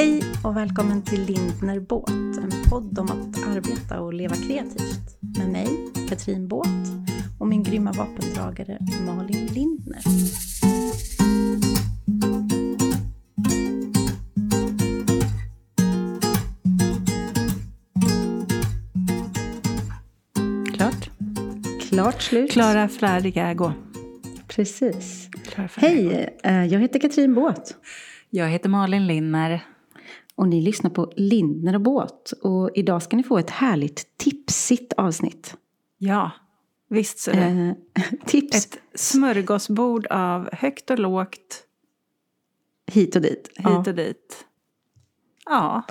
Hej och välkommen till Lindner Båt, en podd om att arbeta och leva kreativt. Med mig, Katrin Båt, och min grymma vapendragare Malin Lindner. Klart. Klart slut. Klara, färdiga, gå. Precis. Klara. Hej, eh, jag heter Katrin Båt. Jag heter Malin Linner. Och ni lyssnar på Lindner och Båt. Och idag ska ni få ett härligt tipsigt avsnitt. Ja, visst så. Eh, tips Ett smörgåsbord av högt och lågt, hit och dit. hit Ja, och dit. Ja,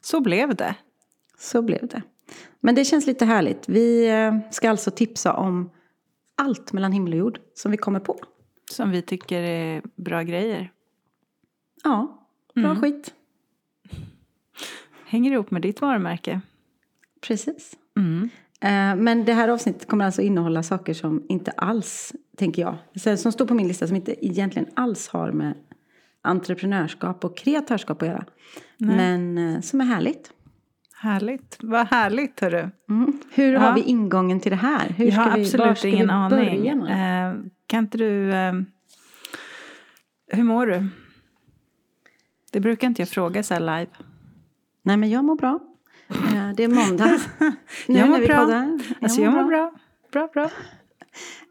så blev det. så blev det. Men det känns lite härligt. Vi eh, ska alltså tipsa om allt mellan himmel och jord som vi kommer på. Som vi tycker är bra grejer. Ja, bra Mm. skit. Hänger ihop med ditt varumärke. Precis. Mm. Eh, Men det här avsnittet kommer alltså innehålla saker som inte alls, tänker jag, som står på min lista som inte egentligen alls har med entreprenörskap och kreatörskap att göra. Nej. Men eh, som är härligt. Härligt. Vad härligt, hörru. Mm. Hur Ja. har vi ingången till det här? Hur Jag har vi, absolut ingen vi aning. Eh, kan inte du... Eh, hur mår du? Det brukar inte jag fråga så här live. Nej, men jag mår bra. Eh, Det är måndag. nu Jag mår när vi bra. poddar. Alltså jag mår bra. Bra, bra.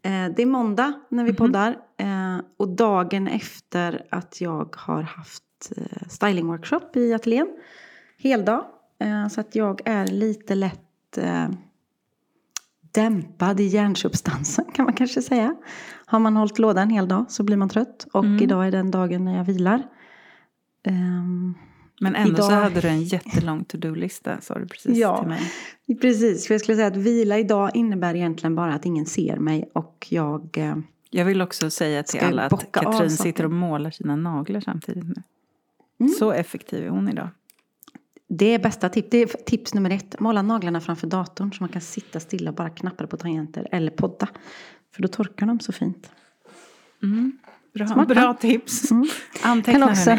Eh, Det är måndag när vi poddar. eh, Och dagen efter att jag har haft stylingworkshop i ateljén. Heldag. Så att jag är lite lätt dämpad i hjärnsubstansen kan man kanske säga. Har man hållit låda en hel dag så blir man trött. Och Mm. idag är den dagen när jag vilar. Ehm, Men ändå så Idag- hade du en jättelång to-do-lista, sa du precis Ja. till mig. Precis, för jag skulle säga att vila idag innebär egentligen bara att ingen ser mig och jag... eh, Jag vill också säga till alla att Katrin sitter och målar sina naglar samtidigt nu. Mm. Så effektiv är hon idag. Det är bästa tips. Det är tips nummer ett. Måla naglarna framför datorn så man kan sitta stilla och bara knappa på tangenter eller podda. För då torkar de så fint. Bra, Smart, bra tips. Mm. Anteckna Kan också,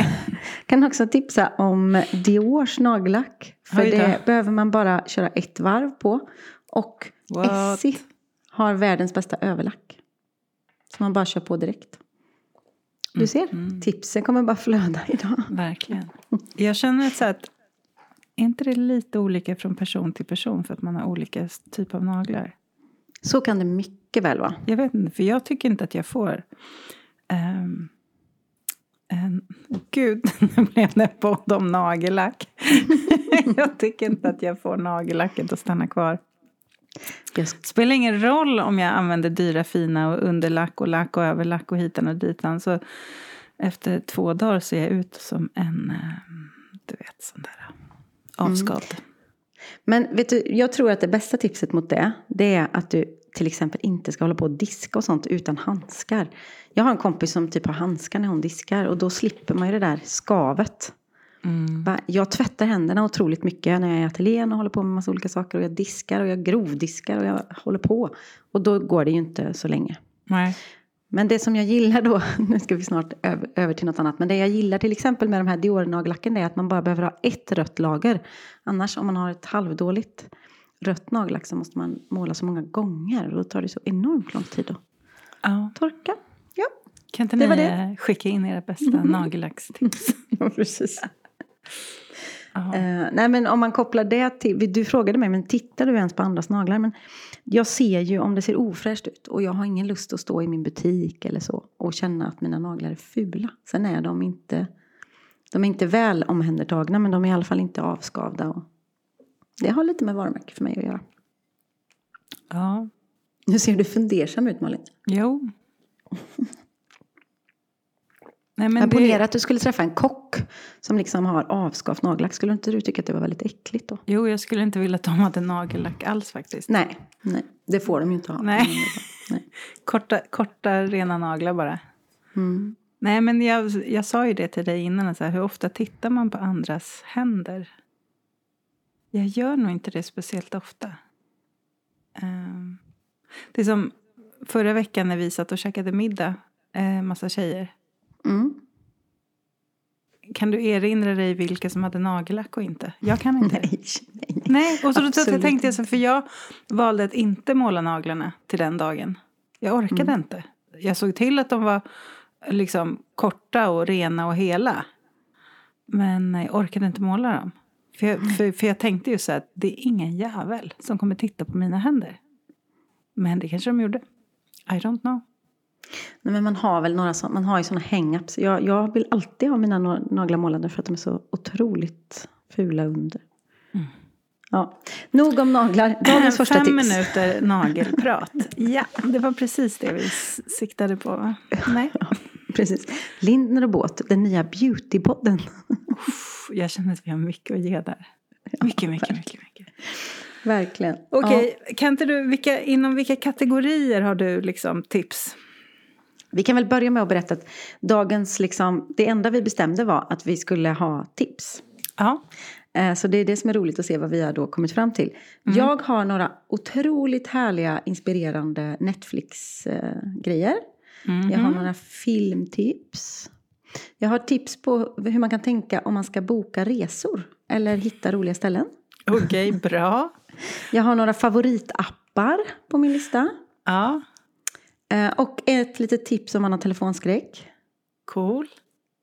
kan också tipsa om Diors nagellack. För det behöver man bara köra ett varv på. Och What? Essie har världens bästa överlack. Som man bara kör på direkt. Du ser, Mm. tipsen kommer bara flöda idag. Verkligen. Jag känner så att, är inte det lite olika från person till person för att man har olika typ av naglar? Så kan det mycket väl vara. Jag vet inte, för jag tycker inte att jag får... Um, en, gud, nu blev det podd om nagellack. jag tycker inte att jag får nagellacket att stanna kvar. Jag spelar ingen roll om jag använder dyra fina och underlack och lack och överlack och hitan och ditan. Så efter två dagar ser jag ut som en, eh, du vet, sån där avskavd. Men vet du, jag tror att det bästa tipset mot det, det är att du till exempel inte ska hålla på och diska och sånt utan handskar. Jag har en kompis som typ har handskar när hon diskar och då slipper man ju det där skavet. Mm. Jag tvättar händerna otroligt mycket när jag är i ateljén och håller på med massa olika saker och jag diskar och jag grovdiskar och jag håller på. Och då går det ju inte så länge. Nej. Men det som jag gillar då, nu ska vi snart över, till något annat, men det jag gillar till exempel med de här Dior-nagellacken är att man bara behöver ha ett rött lager. Annars om man har ett halvdåligt rött nagellack så måste man måla så många gånger och då tar det så enormt lång tid att Ja. torka. Ja, Kan inte Det ni det. skicka in era bästa nagellackstips? ja precis. Eh, nej men om man kopplar det till, du frågade mig, men tittar du ens på andras naglar? Men jag ser ju om det ser ofräscht ut och jag har ingen lust att stå i min butik eller så och känna att mina naglar är fula. Sen är de inte, de är inte väl omhändertagna men de är i alla fall inte avskavda. Och det har lite med varumärke för mig att göra. ja. Nu ser du fundersam ut Malin. Jo. Nej, men Men Ponera det, att du skulle träffa en kock som liksom har avskavt nagellack. Skulle inte du tycka att det var väldigt äckligt då? jo, jag skulle inte vilja att de hade nagellack alls faktiskt. Nej, nej det får de ju inte ha. Nej. nej. Korta, korta rena naglar bara. Mm. Nej, men jag, jag sa ju det till dig innan. Så här, hur ofta tittar man på andras händer? Jag gör nog inte det speciellt ofta. Ehm, det är som förra veckan när vi satt och käkade middag, eh, massa tjejer. Mm. kan du erinra dig vilka som hade nagellack och inte? Jag kan inte. Nej, nej, nej. Och så då tänkte jag så, för jag valde att inte måla naglarna till den dagen. Jag orkade Mm. inte. Jag såg till att de var liksom korta och rena och hela. Men jag orkade inte måla dem. För jag, för, för jag tänkte ju så att det är ingen jävel som kommer titta på mina händer. Men det kanske de gjorde. I don't know. Nej, men man har väl några man har ju sådana hang-ups. Jag, jag vill alltid ha mina na- naglar målade för att de är så otroligt fula under. Ja, nog om naglar. Dagens första Fem tips. minuter nagelprat. ja, det var precis det vi siktade på. Nej. Precis. Lindner och Båt, den nya beautypodden. Jag känner att vi har mycket att ge där. Mycket, mycket, mycket. mycket. Verkligen. Okej, kan inte du, vilka, inom vilka kategorier har du liksom tips? Vi kan väl börja med att berätta att dagens, liksom, det enda vi bestämde var att vi skulle ha tips. Ja. Eh, Så det är det som är roligt att se vad vi har då kommit fram till. Jag har några otroligt härliga, inspirerande Netflix-grejer. Jag har några filmtips. Jag har tips på hur man kan tänka om man ska boka resor. Eller hitta roliga ställen. Okej, bra. Jag har några favoritappar på min lista. Ja, Eh, Och ett litet tips om man har telefonskräck. cool.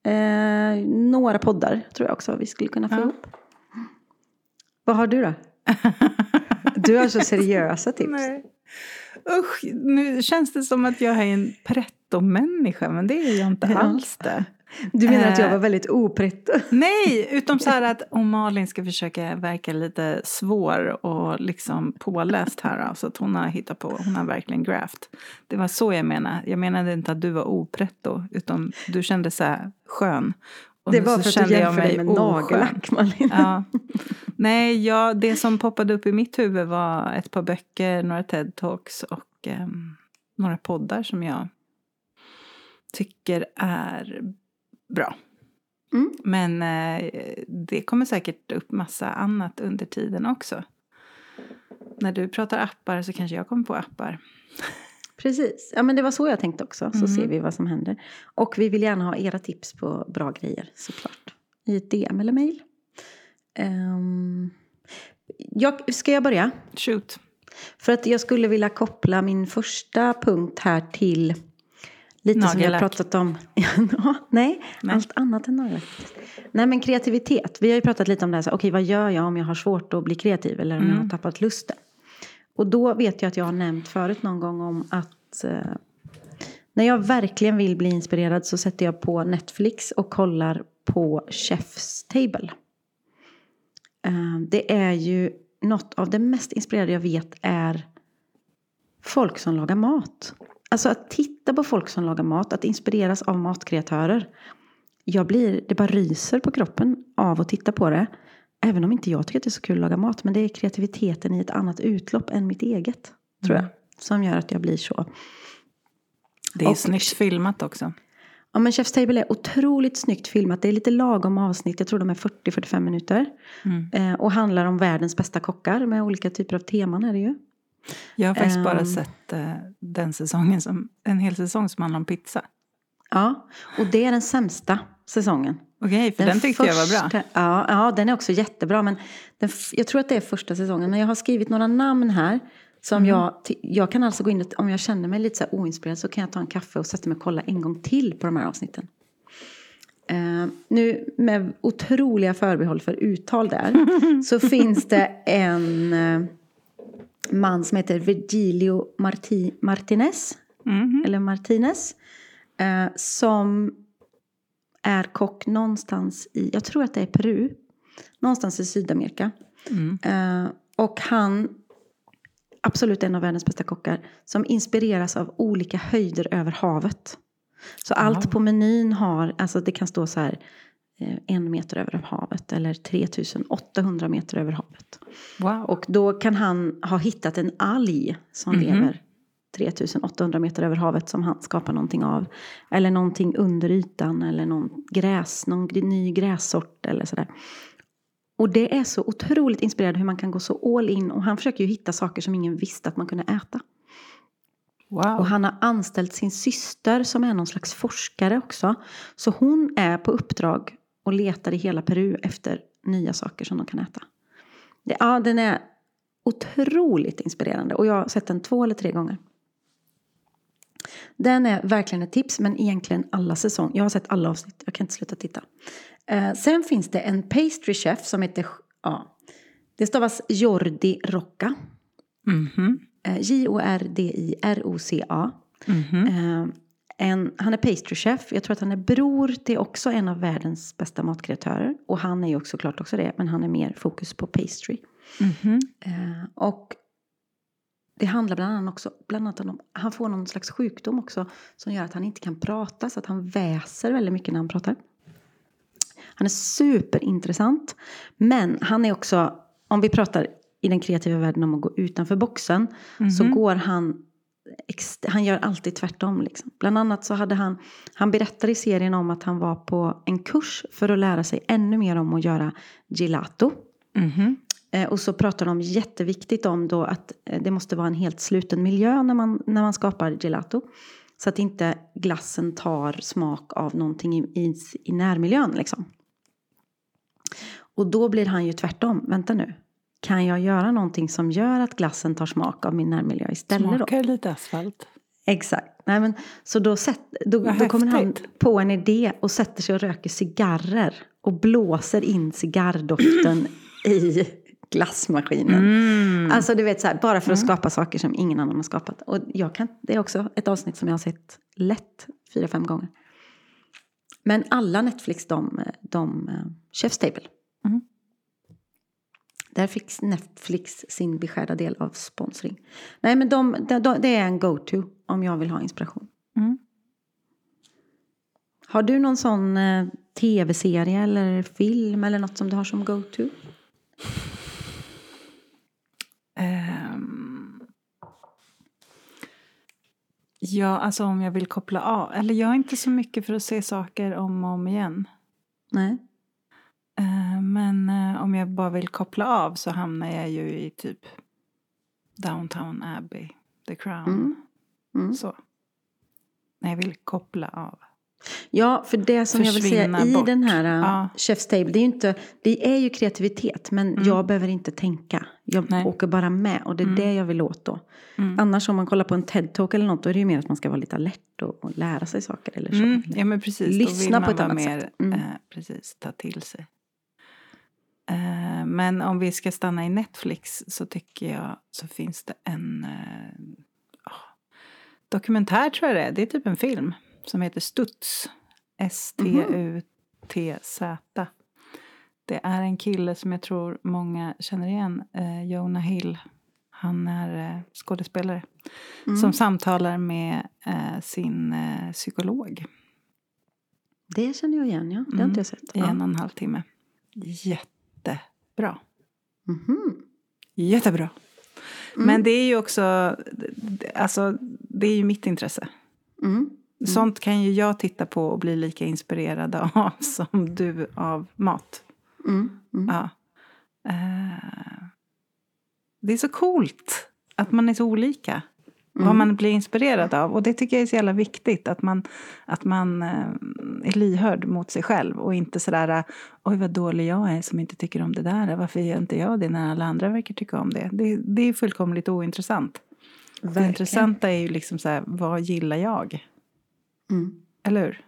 Eh, några poddar tror jag också vi skulle kunna få Ja. ihop. Vad har du då? Du har så seriösa tips. Nej. Usch, nu känns det som att jag är en pretto-människa, men det är jag inte alls det. Du menar att jag Eh. var väldigt opretto? Nej, utom så här att om Malin ska försöka verka lite svår och liksom påläst här, så att hon har hittat på, hon har verkligen graft. Det var så jag menade. Jag menade inte att du var opretto, utan du kände så här skön. Och Det var för att du jämförde med nagellack Malin. Nej, ja, det som poppade upp i mitt huvud var ett par böcker, några TED-talks och ehm, några poddar som jag tycker är bra. Mm. Men eh, det kommer säkert upp massa annat under tiden också. När du pratar appar så kanske jag kommer på appar. Precis, ja men det var så jag tänkte också. Så Mm. ser vi vad som händer. Och vi vill gärna ha era tips på bra grejer såklart. I ett DM eller mail. Ehm, jag, ska jag börja? Shoot. För att jag skulle vilja koppla min första punkt här till lite som vi har Nagellack. pratat om. Ja, nej, Nej. allt annat än nagellack. Nej men kreativitet. Vi har ju pratat lite om det här. Okej, vad gör jag om jag har svårt att bli kreativ eller om jag Mm. har tappat lusten? Och då vet jag att jag har nämnt förut någon gång om att eh, när jag verkligen vill bli inspirerad så sätter jag på Netflix och kollar på Chef's Table. Eh, det är ju något av det mest inspirerade jag vet är folk som lagar mat. Alltså att titta på folk som lagar mat, att inspireras av matkreatörer. Jag blir, det bara ryser på kroppen av att titta på det. Även om inte jag tycker att det är så kul att laga mat. Men det är kreativiteten i ett annat utlopp än mitt eget. Tror jag. Som gör att jag blir så. Det är Och- snyggt filmat också. Ja men Chef's Table är otroligt snyggt filmat. Det är lite lagom avsnitt. Jag tror de är 40-45 minuter. Mm. Eh, och handlar om världens bästa kockar. Med olika typer av teman är det ju. Jag har faktiskt bara Ehm. sett eh, den säsongen som, en hel säsong som handlar om pizza. Ja, och det är den sämsta säsongen. Okej, för den, tyckte jag var bra. första- Ja, ja, den är också jättebra. Men den, jag tror att det är första säsongen. Men jag har skrivit några namn här. Som Mm. jag, jag kan alltså gå in och, om jag känner mig lite så oinspirerad så kan jag ta en kaffe och sätta mig och kolla en gång till på de här avsnitten. Eh, nu med otroliga förbehåll för uttal där. så finns det en eh, man som heter Virgilio Marti, Martinez. Mhm. Eller Martinez. Eh, som är kock någonstans i, jag tror att det är Peru. Någonstans i Sydamerika. Mm. Eh, och han, absolut en av världens bästa kockar, som inspireras av olika höjder över havet. Så allt på menyn har, alltså det kan stå så här eh, en meter över havet eller 3800 meter över havet. Wow. Och då kan han ha hittat en alg som Mhm. lever 3800 meter över havet som han skapar någonting av. Eller någonting under ytan eller någon gräs, någon ny grässort eller sådär. Och det är så otroligt inspirerande hur man kan gå så all in och han försöker ju hitta saker som ingen visste att man kunde äta. wow. Och han har anställt sin syster som är någon slags forskare också. Så hon är på uppdrag och letar i hela Peru efter nya saker som de kan äta. Det, ja, den är otroligt inspirerande och jag har sett den två eller tre gånger. Den är verkligen ett tips, men egentligen alla säsonger. Jag har sett alla avsnitt, jag kan inte sluta titta. Eh, sen finns det en pastry chef som heter, ja, det stavas Jordi Rocca. Mhm. Eh, J-O-R-D-I-R-O-C-A. Mhm. Eh, en, han är pastrychef. Jag tror att han är bror till också en av världens bästa matkreatörer. Och han är ju också klart också det, men han är mer fokus på pastry. Mhm. Eh, och det handlar bland annat, också, bland annat om, han får någon slags sjukdom också som gör att han inte kan prata, så att han väser väldigt mycket när han pratar. Han är superintressant, men han är också, om vi pratar i den kreativa världen om att gå utanför boxen, så Mhm. går han han gör alltid tvärtom. Liksom. Bland annat så hade han, han berättar i serien om att han var på en kurs för att lära sig ännu mer om att göra gelato. Mhm. Eh, och så pratar de jätteviktigt om då att eh, det måste vara en helt sluten miljö när man, när man skapar gelato. Så att inte glassen tar smak av någonting i, i, i närmiljön liksom. Och då blir han ju tvärtom. Vänta nu. Kan jag göra någonting som gör att glassen tar smak av min närmiljö istället då? Smakar lite asfalt. Exakt. Nej, men, så då, sätt, då, då kommer han på en idé och sätter sig och röker cigarrer. Och blåser in cigarrdoften i glassmaskinen. Mm. Alltså du vet så här, bara för att skapa saker som ingen annan har skapat. Och jag kan, det är också ett avsnitt som jag har sett lätt fyra, fem gånger. Men alla Netflix, de, de uh, Chef's Table. Mm. Där fick Netflix sin beskärda del av sponsring. Nej men de, de, de, det är en go-to om jag vill ha inspiration. Mm. Har du någon sån eh, tv-serie eller film eller något som du har som go-to? Ehm. Ja, alltså om jag vill koppla av. Eller jag är inte så mycket för att se saker om och om igen. Nej? Eh, Men eh, om jag bara vill koppla av så hamnar jag ju i typ Downtown Abbey, The Crown. Mm. Mm. Så. När jag vill koppla av. Ja, för det som jag vill säga i bort. den här uh, Ja. Chef's Table, det är ju, inte, det är ju kreativitet, men Mm. jag behöver inte tänka. Jag Nej. åker bara med och det är Mm. det jag vill åt då. Mm. Annars om man kollar på en TED-talk eller något, då är det ju mer att man ska vara lite alert och, och lära sig saker eller så. Mm, ja men precis, Lyssna på ett annat mer, sätt. Mm. eh, precis, ta till sig. Eh, men om vi ska stanna i Netflix så tycker jag så finns det en eh, ah, dokumentär tror jag det är. Det är typ en film som heter Studs. S-T-U-T-Z. Det är en kille som jag tror många känner igen, eh, Jonah Hill. Han är eh, skådespelare Mm. som samtalar med eh, sin eh, psykolog Det känner jag igen, ja. Det har Mm. inte jag sett. i Ja. en och en halv timme. Jättebra. Mhm. Jättebra. Mm. Men det är ju också, alltså det är ju mitt intresse. Mm. Sånt kan ju jag titta på och bli lika inspirerad av som du av mat. Mm. Mm. Ja. Eh, det är så coolt att man är så olika. Vad Mm. man blir inspirerad av. Och det tycker jag är så jävla viktigt. Att man, att man eh, är lyhörd mot sig själv. Och inte sådär, oj vad dålig jag är som inte tycker om det där. Varför gör inte jag det när alla andra verkar tycka om det? Det, det är fullkomligt ointressant. Det Verkligen. intressanta är ju liksom så här, vad gillar jag? Mm. Eller hur?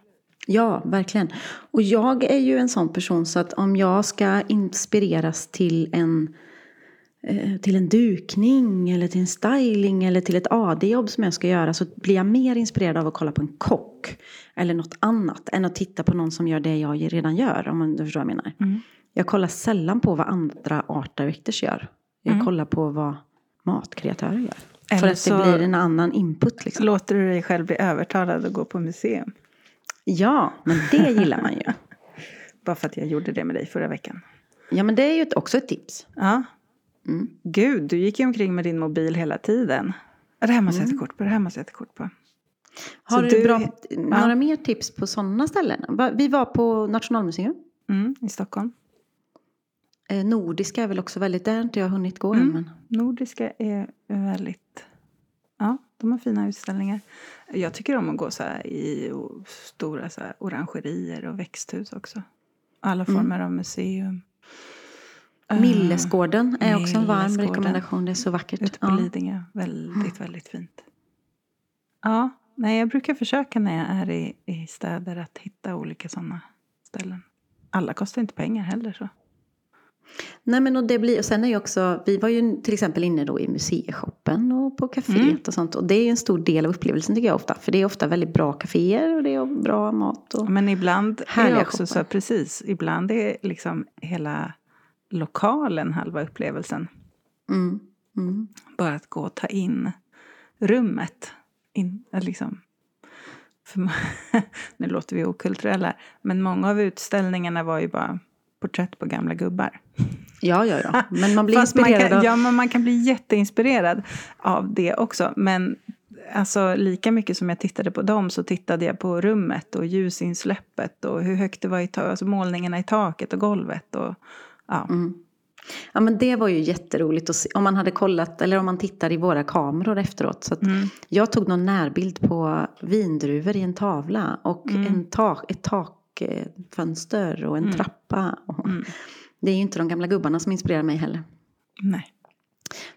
Ja, verkligen. Och jag är ju en sån person så att om jag ska inspireras till en, eh, till en dukning eller till en styling eller till ett AD-jobb som jag ska göra så blir jag mer inspirerad av att kolla på en kock eller något annat än att titta på någon som gör det jag redan gör, om man du förstår vad jag menar. Mm. Jag kollar sällan på vad andra art directors gör. Jag Mm. kollar på vad matkreatörer gör. För Eller att det blir en annan input liksom. Låter du dig själv bli övertalad att gå på museum? Ja, men det gillar man ju. Bara för att jag gjorde det med dig förra veckan. Ja, men det är ju också ett tips. Ja. Mm. Gud, du gick ju omkring med din mobil hela tiden. Det här måste jag ta kort på, det här måste jag ta kort på. Har du, du- bra, ja. några mer tips på sådana ställen? Vi var på Nationalmuseum. Mm, I Stockholm. Eh, Nordiska är väl också väldigt, där har inte jag hunnit gå än. Mm. Men, Nordiska är väldigt... Ja, de har fina utställningar. Jag tycker om att gå så i stora så orangerier och växthus också. alla Mm. former av museum. Eh, Millesgården är också en varm rekommendation. Det är så vackert. Ute på Ja. Lidingö. Väldigt, väldigt fint. Ja, nej, jag brukar försöka när jag är i, i städer att hitta olika sådana ställen. Alla kostar inte pengar heller. så. Nej men och det blir, och sen är ju också, vi var ju till exempel inne då i museishoppen och på kaféet Mm. och sånt. Och det är ju en stor del av upplevelsen tycker jag ofta. För det är ofta väldigt bra kaféer och det är bra mat. Och... Men ibland är det också så, shoppar. precis, ibland är liksom hela lokalen halva upplevelsen. Mm. Mm. Bara att gå och ta in rummet. In, eh, liksom. För, nu låter vi okulturella, men många av utställningarna var ju bara porträtt på gamla gubbar. Ja, ja, ja. Men man blir Fast man inspirerad kan, av... Ja, men man kan bli jätteinspirerad av det också. Men alltså, lika mycket som jag tittade på dem så tittade jag på rummet och ljusinsläppet och hur högt det var i ta- alltså målningarna i taket och golvet. Och, ja. Mm. Ja men det var ju jätteroligt att se, om man hade kollat eller om man tittar i våra kameror efteråt. Så Mm. Jag tog någon närbild på vindruvor i en tavla och Mm. en tak, ett takfönster och en Mm. trappa. Och Mm. Det är ju inte de gamla gubbarna som inspirerar mig heller. Nej.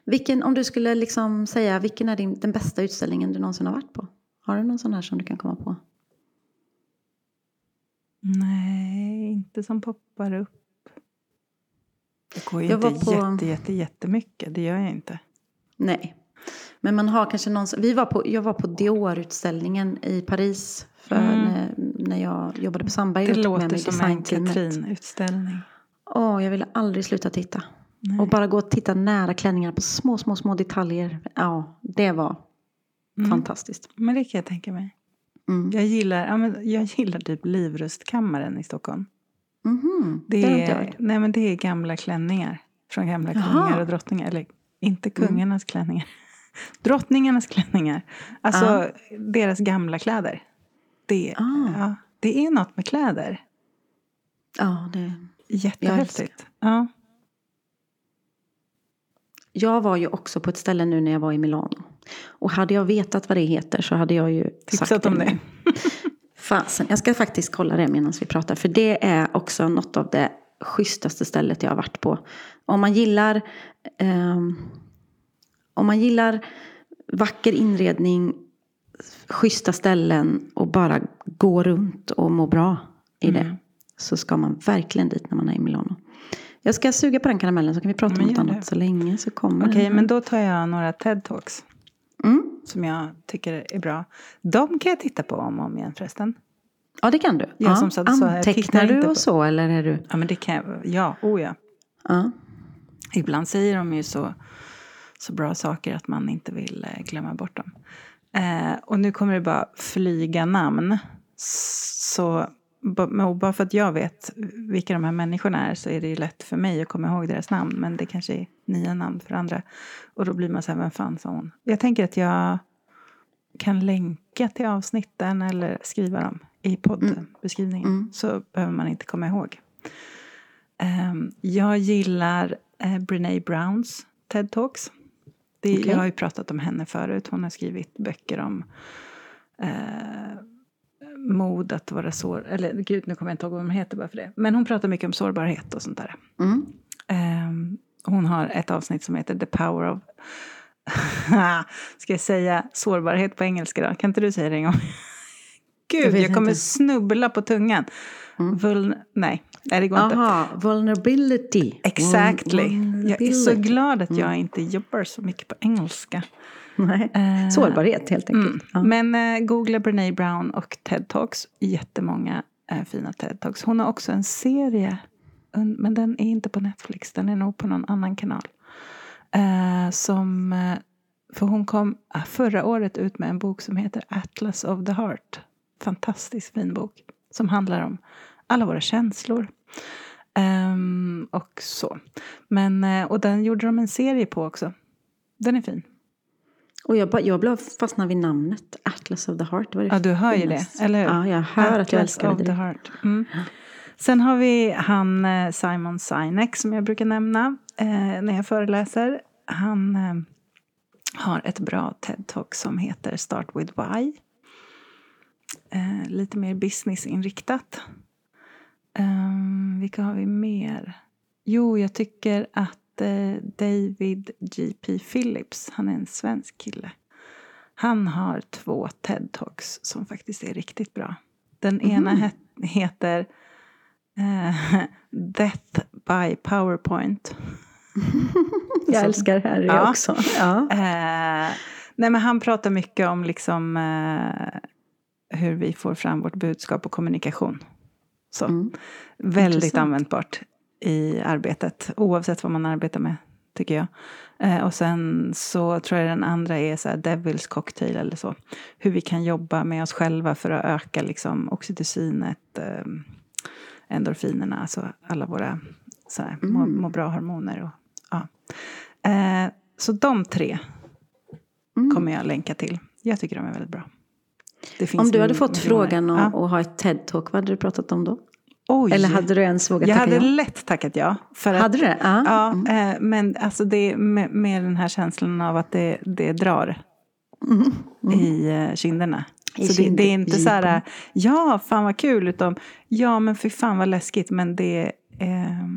Vilken, om du skulle liksom säga, vilken är din, den bästa utställningen du någonsin har varit på? Har du någon sån här som du kan komma på? Nej, inte som poppar upp. Det går ju Jag var inte på- jätte, jätte, jättemycket. Det gör jag inte. Nej. Men man har kanske någon, vi var på, jag var på Dior-utställningen i Paris för Mm. när, när jag jobbade på Sandberg. Det låter som en. Katrin-utställning. Åh, jag ville aldrig sluta titta. Nej. Och bara gå och titta nära klänningar på små, små, små detaljer. Ja, det var Mm. fantastiskt. Men det kan jag tänka mig. Mm. Jag gillar, ja, men jag gillar typ Livrustkammaren i Stockholm. Mhm, Det det jag är, nej, men det är gamla klänningar från gamla Jaha. kungar och drottningar. Eller inte Mm. kungarnas klänningar. Drottningarnas klänningar. Alltså deras gamla kläder. Det, Ah. ja, det är något med kläder. Ja, det... Jättehäftigt. Ja. Jag var ju också på ett ställe nu när jag var i Milano. Och hade jag vetat vad det heter så hade jag ju Tipsat sagt om det. det. Fasen, jag ska faktiskt kolla det medan vi pratar. För det är också något av det schysstaste stället jag har varit på. Om man gillar, ehm, om man gillar vacker inredning, schyssta ställen och bara gå runt och må bra i Mm. det. Så ska man verkligen dit när man är i Milano. Jag ska suga på den karamellen så kan vi prata om något annat så länge. Så kommer Okej, den. men då tar jag några TED-talks. Mm. Som jag tycker är bra. De kan jag titta på om och om igen förresten. Ja, det kan du. Ja, Ja, som sagt, jag Antecknar du på- och så eller är du? Ja, men det kan jag. Ja, oh ja. Ja. Ibland säger de ju så, så bra saker att man inte vill eh, glömma bort dem. Eh, och nu kommer det bara flyga namn. Så bara för att jag vet vilka de här människorna är så är det ju lätt för mig att komma ihåg deras namn. Men det kanske är nya namn för andra. Och då blir man så här, vem fan sa hon? Jag tänker att jag kan länka till avsnitten eller skriva dem i poddbeskrivningen. Mm. Så behöver man inte komma ihåg. Ehm, jag gillar uh, Brené Browns TED Talks. Det, Okej. Jag har ju pratat om henne förut. Hon har skrivit böcker om eh, mod att vara sår... Eller gud, nu kommer jag inte ihåg vad hon heter bara för det. Men hon pratar mycket om sårbarhet och sånt där. Mm. Ehm, hon har ett avsnitt som heter The Power of... Ska jag säga sårbarhet på engelska då? Kan inte du säga det en gång? Jag Gud, vet jag kommer inte. snubbla på tungan. Mm. Vuln... Nej, nej, det går inte. Aha, vulnerability. Exactly. Vul- Jag är så vulnerability. glad att jag inte jobbar så mycket på engelska. Nej. Eh, Sårbarhet helt Mm. enkelt. Ja. Men eh, googla Brené Brown och TED Talks. Jättemånga eh, fina TED Talks. Hon har också en serie. un- Men den är inte på Netflix. Den är nog på någon annan kanal. Eh, som, för hon kom eh, förra året ut med en bok som heter Atlas of the Heart. Fantastiskt fin bok. Som handlar om alla våra känslor. Ehm, och så. Men, eh, och den gjorde de en serie på också. Den är fin. Och jag, jag blev fastnad vid namnet Atlas of the Heart. Var det Ja, du hör ju det, eller hur? Ja, jag hör att jag Atlas älskar of det. the. Heart. Mm. Sen har vi han eh, Simon Sinek som jag brukar nämna eh, när jag föreläser. Han eh, har ett bra TED-talk som heter Start with Why. Eh, lite mer businessinriktat. Um, vilka har vi mer? Jo, jag tycker att uh, David G.P. Phillips, han är en svensk kille. Han har två TED-talks som faktiskt är riktigt bra. Den mm. ena het, heter uh, Death by Powerpoint. jag så, älskar Harry ja. också. Ja. Uh, nej, men han pratar mycket om liksom, hur vi får fram vårt budskap och kommunikation. Så. Mm. Väldigt Intressant. användbart i arbetet, oavsett vad man arbetar med, tycker jag. Eh, och sen så tror jag den andra är så här Devils cocktail eller så. Hur vi kan jobba med oss själva för att öka liksom oxytocinet, eh, endorfinerna, alltså alla våra så här, mm. må, må bra-hormoner. Ja. eh, så de tre mm. kommer jag länka till. Jag tycker de är väldigt bra. Om du hade fått frågan om ja. att ha ett TED-talk, vad hade du pratat om då? Oj. Eller hade du ens vågat jag tacka ja? Jag hade lätt tackat ja. För hade du det? Ja. ja mm. Eh, men alltså det med, med, den här känslan av att det, det drar mm. Mm. i uh, kinderna. I så kind, det, det, är inte så här, ja, fan vad kul, utan ja, men fy fan vad läskigt, men det, eh,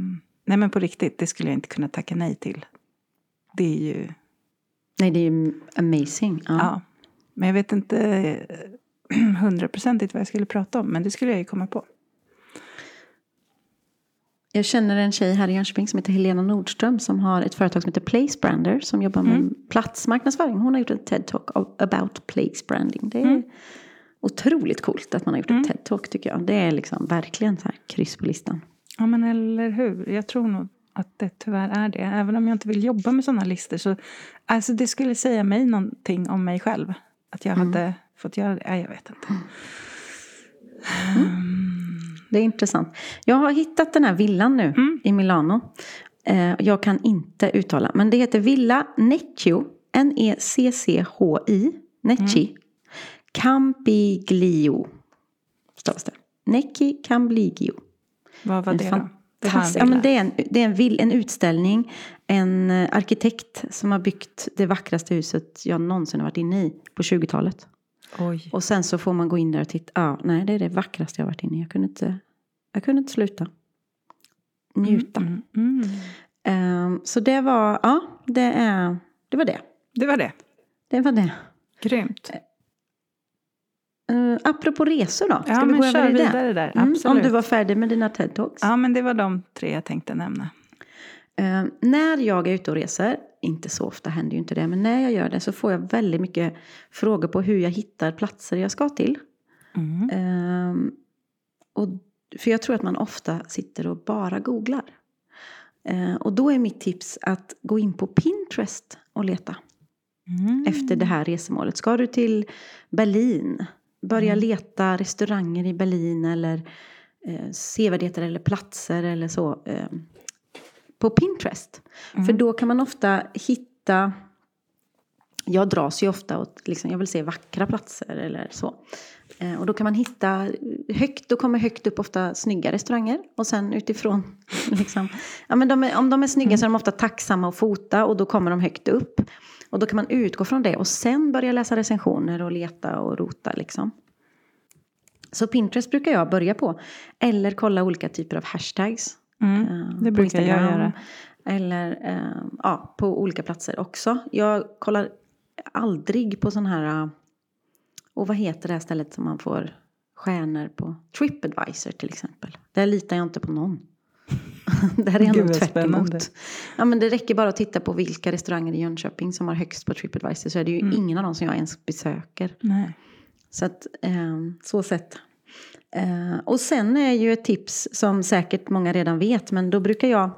nej men på riktigt, det skulle jag inte kunna tacka nej till. Det är ju... Nej, det är ju amazing. Ja. ja. Men jag vet inte hundraprocentigt vad jag skulle prata om, men det skulle jag ju komma på. Jag känner en tjej här i Jönköping som heter Helena Nordström som har ett företag som heter Place Brander som jobbar med mm. platsmarknadsföring. Hon har gjort en TED-talk about place branding. Det är mm. otroligt coolt att man har gjort mm. en TED-talk tycker jag. Det är liksom verkligen så här kryss på listan. Ja men eller hur. Jag tror nog att det tyvärr är det. Även om jag inte vill jobba med sådana listor så alltså det skulle säga mig någonting om mig själv. Att jag mm. hade fått göra det. Nej, jag vet inte. Mm. Det är intressant. Jag har hittat den här villan nu mm. i Milano. Eh, jag kan inte uttala, men det heter Villa Necchio. N-E-C-C-H-I. Necci. Mm. Campiglio. Stavas det. Necchi Campiglio. Vad var det då? Det, ja, men det är, en, det är en, en utställning. En eh, arkitekt som har byggt det vackraste huset jag någonsin har varit inne i på 20-talet. Oj. Och sen så får man gå in där och titta. Ja, nej, det är det vackraste jag varit inne i. Jag kunde inte, jag kunde inte sluta. Njuta. Mm, mm, mm. Um, så det var, ja, det, är, det var det. Det var det. Det var det. Grymt. Uh, apropå resor då? Ska ja, vi men gå över vidare där. Mm, om du var färdig med dina TED-talks. Ja, men det var de tre jag tänkte nämna. Uh, när jag är ute och reser inte så ofta händer ju inte det, men när jag gör det så får jag väldigt mycket frågor på hur jag hittar platser jag ska till. Mm. Um, och, för jag tror att man ofta sitter och bara googlar. Uh, och då är mitt tips att gå in på Pinterest och leta. Mm. Efter det här resemålet. Ska du till Berlin, börja mm. leta restauranger i Berlin eller eh, sevärdheter eller platser eller så. Eh, på Pinterest. Mm. För då kan man ofta hitta jag dras ju ofta åt, liksom, jag vill se vackra platser eller så. Eh, och då kan man hitta, högt, då kommer högt upp ofta snygga restauranger. Och sen utifrån, liksom, ja, men de är, om de är snygga mm. så är de ofta tacksamma att fota och då kommer de högt upp. Och då kan man utgå från det och sen börja läsa recensioner och leta och rota liksom. Så Pinterest brukar jag börja på. Eller kolla olika typer av hashtags. Mm, eh, det brukar jag göra. Eller eh, ja, på olika platser också. Jag kollar aldrig på sån här... Eh, och vad heter det här stället som man får stjärnor på? Tripadvisor till exempel. Där litar jag inte på någon. Där är jag nog tvärt emot. Ja, men det räcker bara att titta på vilka restauranger i Jönköping som har högst på Tripadvisor. Så är det ju mm. ingen av dem som jag ens besöker. Nej. Så att, eh, så sett Eh, och sen är ju ett tips som säkert många redan vet, men då brukar jag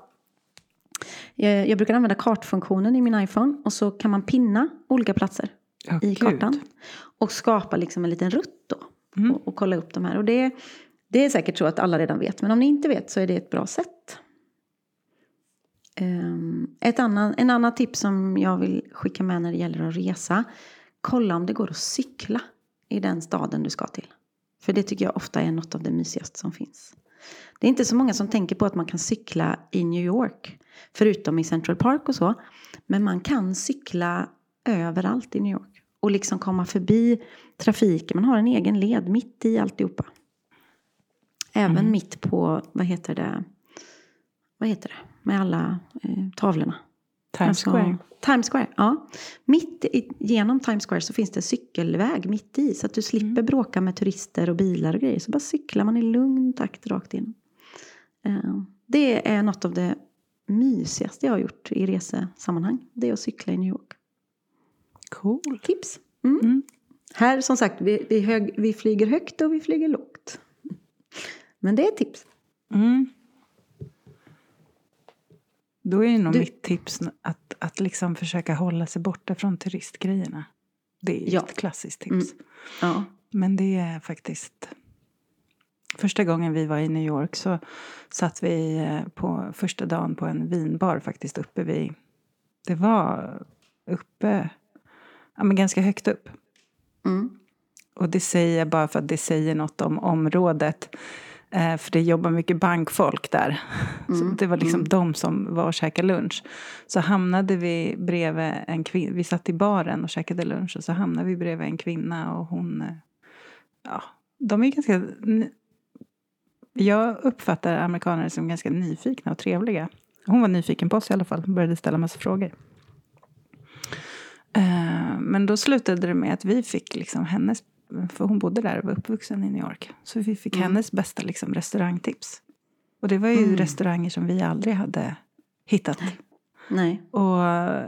jag, jag brukar använda kartfunktionen i min iPhone och så kan man pinna olika platser oh, i kartan. Och skapa liksom en liten rutt då. Mm. Och, och, kolla upp de här. Och det, det är säkert så att alla redan vet, men om ni inte vet så är det ett bra sätt. Um, ett annan, en annan tips som jag vill skicka med när det gäller att resa. Kolla om det går att cykla i den staden du ska till. För det tycker jag ofta är något av det mysigaste som finns. Det är inte så många som tänker på att man kan cykla i New York. Förutom i Central Park och så. Men man kan cykla överallt i New York. Och liksom komma förbi trafiken. Man har en egen led mitt i alltihopa. Även Mm. mitt på, vad heter det, vad heter det, med alla eh, tavlorna. Times Alltså, Square. Times Square, ja. Mitt i, genom Times Square så finns det cykelväg mitt i. Så att du slipper Mm. bråka med turister och bilar och grejer. Så bara cyklar man i lugn takt rakt in. Eh, det är något av det mysigaste jag har gjort i resesammanhang. Det är att cykla i New York. Cool. Tips! Mm. Mm. Här som sagt, vi, vi, hög, vi flyger högt och vi flyger lågt. Men det är ett tips. Mm. Då är nog Du- mitt tips att, att liksom försöka hålla sig borta från turistgrejerna. Det är Ja. ett klassiskt tips. Mm. Ja. Men det är faktiskt... Första gången vi var i New York så satt vi eh, på första dagen på en vinbar faktiskt uppe vid... Det var uppe, ja men ganska högt upp. Mm. Och det säger jag bara för att det säger något om området. Eh, för det jobbar mycket bankfolk där. Så Mm, det var liksom de som var och käkade lunch. Så hamnade vi bredvid en kvinna. Vi satt i baren och käkade lunch. Och så hamnade vi bredvid en kvinna och hon... eh, Ja, de är ganska... Jag uppfattar amerikaner som ganska nyfikna och trevliga. Hon var nyfiken på oss i alla fall. Började ställa massa frågor. Eh, Men då slutade det med att vi fick liksom hennes, för hon bodde där och var uppvuxen i New York. Så vi fick Mm. hennes bästa liksom restaurangtips. Och det var ju Mm. restauranger som vi aldrig hade hittat. Nej. Och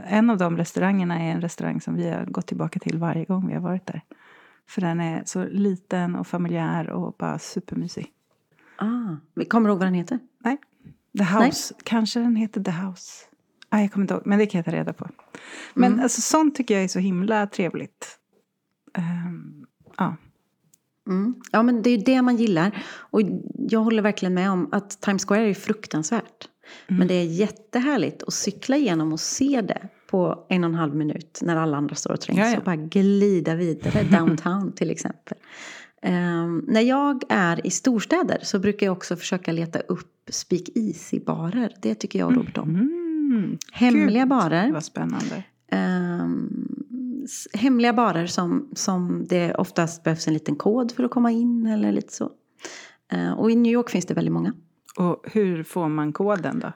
en av de restaurangerna är en restaurang som vi har gått tillbaka till varje gång vi har varit där. För den är så liten och familjär och bara supermysig. Ah. Vi kommer du ihåg vad den heter? Nej, The House. Kanske den heter The House. Ah, jag kommer inte ihåg, men det kan jag ta reda på. Men Mm. alltså, sånt tycker jag är så himla trevligt. Ehm, ja. Mm. Ja, men det är det man gillar. Och jag håller verkligen med om att Times Square är fruktansvärt. Mm. Men det är jättehärligt att cykla igenom och se det på en och en halv minut när alla andra står och trängs. Ja, ja. Och bara glida vidare downtown till exempel. Ehm, när jag är i storstäder så brukar jag också försöka leta upp speak easy-barer. Det tycker jag och Robert om. Mm. Hemliga Gud, barer. Vad spännande. S- hemliga barer som, som det oftast behövs en liten kod för att komma in eller lite så. Eh, och i New York finns det väldigt många. Och hur får man koden då?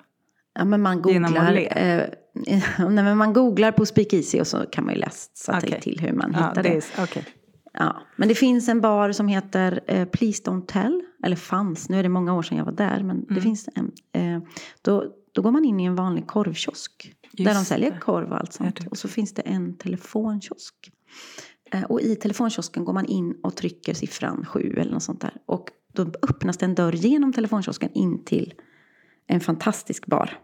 Ja, men man googlar, eh, nej, men man googlar på speakeasy och så kan man ju läsa Okej. till hur man Ja, hittar det det. är, okej. Ja, men det finns en bar som heter eh, Please Don't Tell. Eller fanns, nu är det många år sedan jag var där. Men Mm. det finns en. Eh, då, då går man in i en vanlig korvkiosk. Just där de säljer det. korv och allt sånt. Och så finns det en telefonkiosk. Eh, och i telefonkiosken går man in och trycker siffran 7 eller något sånt där. Och då öppnas det en dörr genom telefonkiosken in till en fantastisk bar.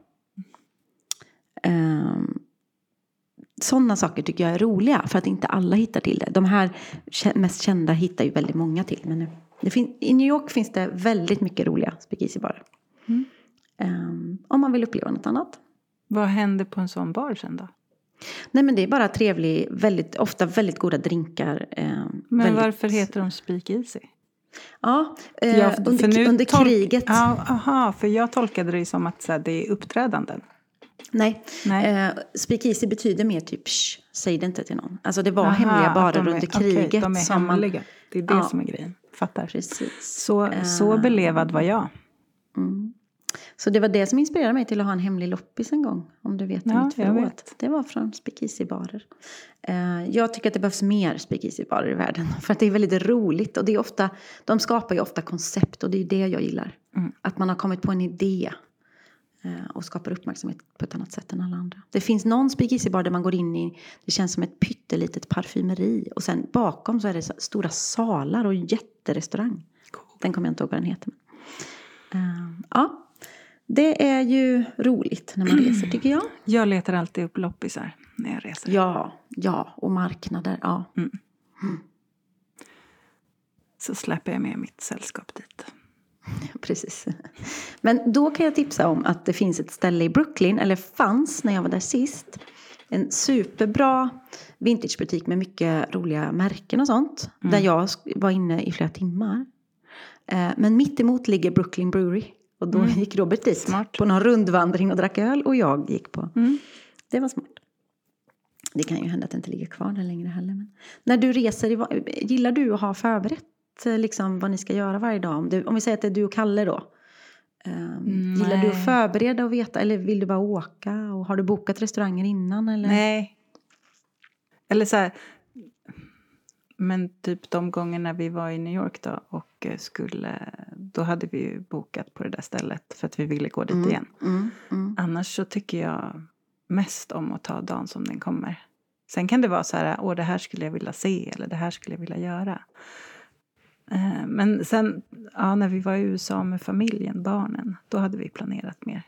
Um, sådana saker tycker jag är roliga för att inte alla hittar till det. De här mest kända hittar ju väldigt många till. Men fin- I New York finns det väldigt mycket roliga speakeasy-barer. Mm. Ehm, om man vill uppleva något annat. Vad händer på en sån bar sen då? Nej men det är bara trevlig, väldigt, ofta väldigt goda drinkar. ehm, Men väldigt, varför heter de Speak Easy? Ja, eh, Ja, för under, nu under tolk- kriget. Ja, aha, för jag tolkade det som att här, det är uppträdanden. Nej, Nej. Eh, speakeasy betyder mer typ shh, säg det inte till någon. Alltså det var Aha, hemliga barer är- under kriget. de är som man- hemliga. Det är det Ja. som är grejen. Fattar. Precis. Så, så Eh, belevad var jag. Mm. Så det var det som inspirerade mig till att ha en hemlig loppis en gång. Om du vet Ja, mitt förråd. Det var från speakeasy-barer. Eh, jag tycker att det behövs mer speakeasy-barer i världen. För att det är väldigt roligt. Och det är ofta, de skapar ju ofta koncept och det är det jag gillar. Mm. Att man har kommit på en idé. eh, Och skapar uppmärksamhet på ett annat sätt än alla andra. Det finns någon speakeasy-bar där man går in i, det känns som ett pyttelitet parfymeri. Och sen bakom så är det stora salar och jätterestaurang. Den kommer jag inte ihåg vad den heter. Eh, ja, det är ju roligt när man reser tycker jag. Jag letar alltid upp loppisar när jag reser. Ja, ja, och marknader. Ja. Så släpper jag med mitt sällskap dit. Precis. Men då kan jag tipsa om att det finns ett ställe i Brooklyn, eller fanns när jag var där sist. En superbra vintagebutik med mycket roliga märken och sånt. Där jag var inne i flera timmar. Eh, Men mitt emot ligger Brooklyn Brewery. Och då gick Robert dit Smart. på någon rundvandring och drack öl och jag gick på. Mm. Det var smart. Det kan ju hända att det inte ligger kvar där längre heller. Men när du reser, gillar du att ha förberett eh, liksom, vad ni ska göra varje dag? Om, det, om vi säger att det är du och Kalle då. Um, Mm, gillar du att förbereda och veta eller vill du bara åka? Och har du bokat restauranger innan? Eller? Nej. Eller så här. Men typ de gångerna vi var i New York då och eh, skulle, då hade vi ju bokat på det där stället för att vi ville gå dit Mm, igen. Mm, mm. Annars så tycker jag mest om att ta dagen som den kommer. Sen kan det vara så här, åh det här skulle jag vilja se eller det här skulle jag vilja göra. Eh, Men sen, ja, när vi var i USA med familjen, barnen, då hade vi planerat mer.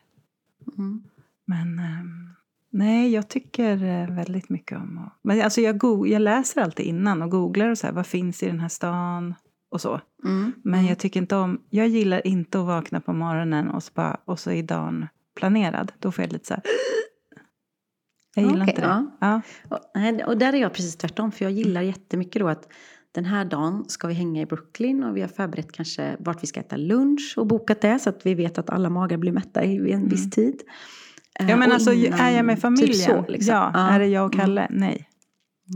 Mm. Men ehm, nej, jag tycker eh, väldigt mycket om att... Men alltså jag, jag läser alltid innan och googlar och så här, vad finns i den här stan och så. Mm. Men jag tycker inte om... Jag gillar inte att vakna på morgonen och så, bara, och så är dagen planerad. Då får jag lite så här... Jag gillar Okej, inte det. ja. Ja. Och, där är jag precis tvärtom. För jag gillar jättemycket då att den här dagen ska vi hänga i Brooklyn och vi har förberett kanske vart vi ska äta lunch och bokat det så att vi vet att alla magar blir mätta i en viss tid. Eh, Ja, men alltså, innan- är jag med familjen? Typ så, liksom. Ja. Är det jag och Kalle? Nej.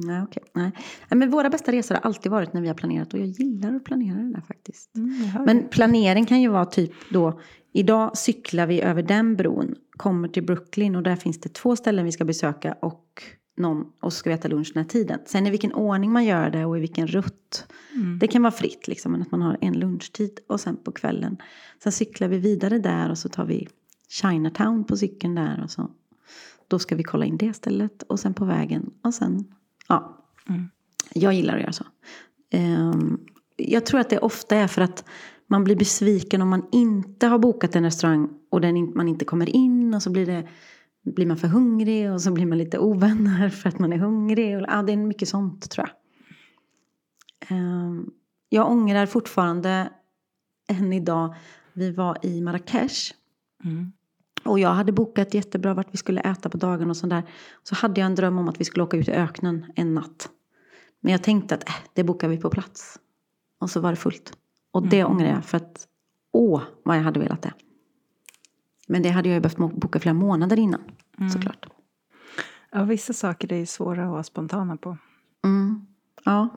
Nej, okej. Nej. Men våra bästa resor har alltid varit när vi har planerat och jag gillar att planera det där faktiskt. Mm. Men planering kan ju vara typ då, idag cyklar vi över den bron, kommer till Brooklyn och där finns det två ställen vi ska besöka och någon, och så ska vi äta lunch den här tiden. Sen i vilken ordning man gör det och i vilken rutt, Mm. det kan vara fritt liksom, men att man har en lunchtid och sen på kvällen. Sen cyklar vi vidare där och så tar vi Chinatown på cykeln där och så. Då ska vi kolla in det stället och sen på vägen och sen, ja. Mm. Jag gillar att göra så. Ehm, jag tror att det ofta är för att man blir besviken om man inte har bokat en restaurang och den man inte kommer in och så blir, det, blir man för hungrig och så blir man lite ovänner för att man är hungrig. Och, ja, det är mycket sånt tror jag. Ehm, jag ångrar fortfarande än idag. Vi var i Marrakesh Mm. Och jag hade bokat jättebra vart vi skulle äta på dagen och sådär. Så hade jag en dröm om att vi skulle åka ut i öknen en natt. Men jag tänkte att äh, det bokar vi på plats. Och så var det fullt. Och det Mm. ångrar jag för att åh vad jag hade velat det. Men det hade jag ju behövt boka flera månader innan Mm. såklart. Ja, vissa saker är svåra att vara spontana på. Mm. Ja.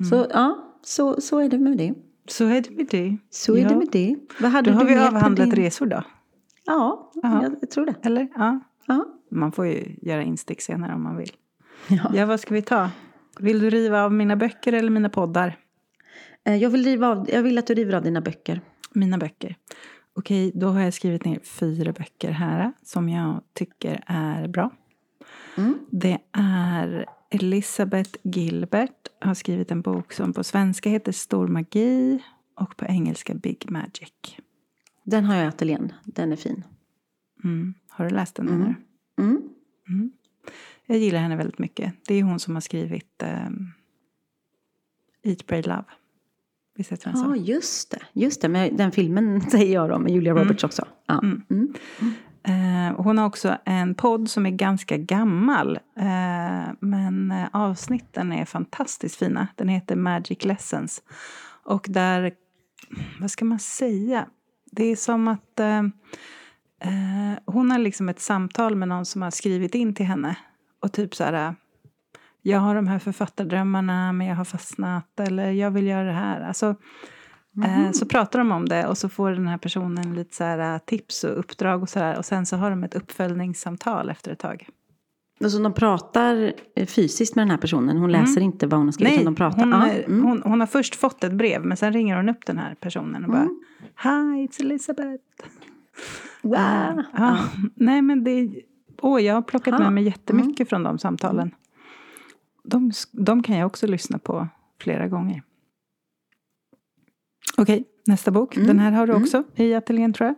Mm. Så ja, så, så är det med det. Så är det med det. Så är Ja. det med det. Vad hade Då har vi avhandlat din... resor då. Ja, Jaha. jag, tror det. Eller? Ja. Ja. Man får ju göra instick senare om man vill. Ja. Ja, vad ska vi ta? Vill du riva av mina böcker eller mina poddar? Eh, Jag, vill riva av, jag vill att du river av dina böcker. Mina böcker. Okej, då har jag skrivit ner fyra böcker här som jag tycker är bra. Mm. Det är Elisabeth Gilbert har skrivit en bok som på svenska heter Stor magi och på engelska Big Magic. Den har jag i ateljén. Den är fin. Mm. Har du läst den? Mm. Mm. Mm. Jag gillar henne väldigt mycket. Det är hon som har skrivit um, Eat, Pray, Love. Visst heter den så? Ja, just det. Just det, men den filmen säger jag då med Julia Roberts också. Ja. Mm. Mm. Eh, hon har också en podd som är ganska gammal. eh, men eh, avsnitten är fantastiskt fina. Den heter Magic Lessons. Och där, vad ska man säga? Det är som att eh, eh, hon har liksom ett samtal med någon som har skrivit in till henne. Och typ så här, jag har de här författardrömmarna men jag har fastnat. Eller jag vill göra det här. Alltså, Eh, Så pratar de om det och så får den här personen lite så här, eh, tips och uppdrag och så här. Och sen så har de ett uppföljningssamtal efter ett tag. Alltså de pratar eh, fysiskt med den här personen. Hon läser inte vad hon har skrivit. Nej, de pratar. hon, ja. eh, mm. hon, hon har först fått ett brev men sen ringer hon upp den här personen och bara Mm. Hi, it's Elizabeth. Wow. Eh, ja, Nej men det, åh, jag har plockat Ha. med mig jättemycket från de samtalen. De, de kan jag också lyssna på flera gånger. Okej, nästa bok. Mm. Den här har du Mm. också i ateljén tror jag.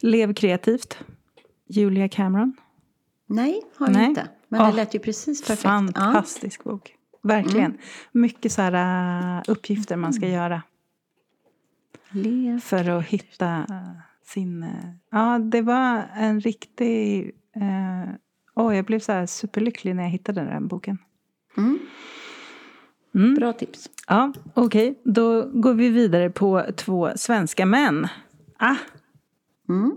Lev kreativt. Julia Cameron. Nej, har jag Nej. inte. Men Ah, det lät ju precis perfekt. Fantastisk bok. Verkligen. Mm. Mycket så här, äh, uppgifter man ska göra. Ja. Lev. För att hitta äh, sin... äh, Ja, det var en riktig... äh, Åh, jag blev så här superlycklig när jag hittade den boken. Mm. Mm. Bra tips. Ja, okej. Då går vi vidare på två svenska män. Ah, Mm.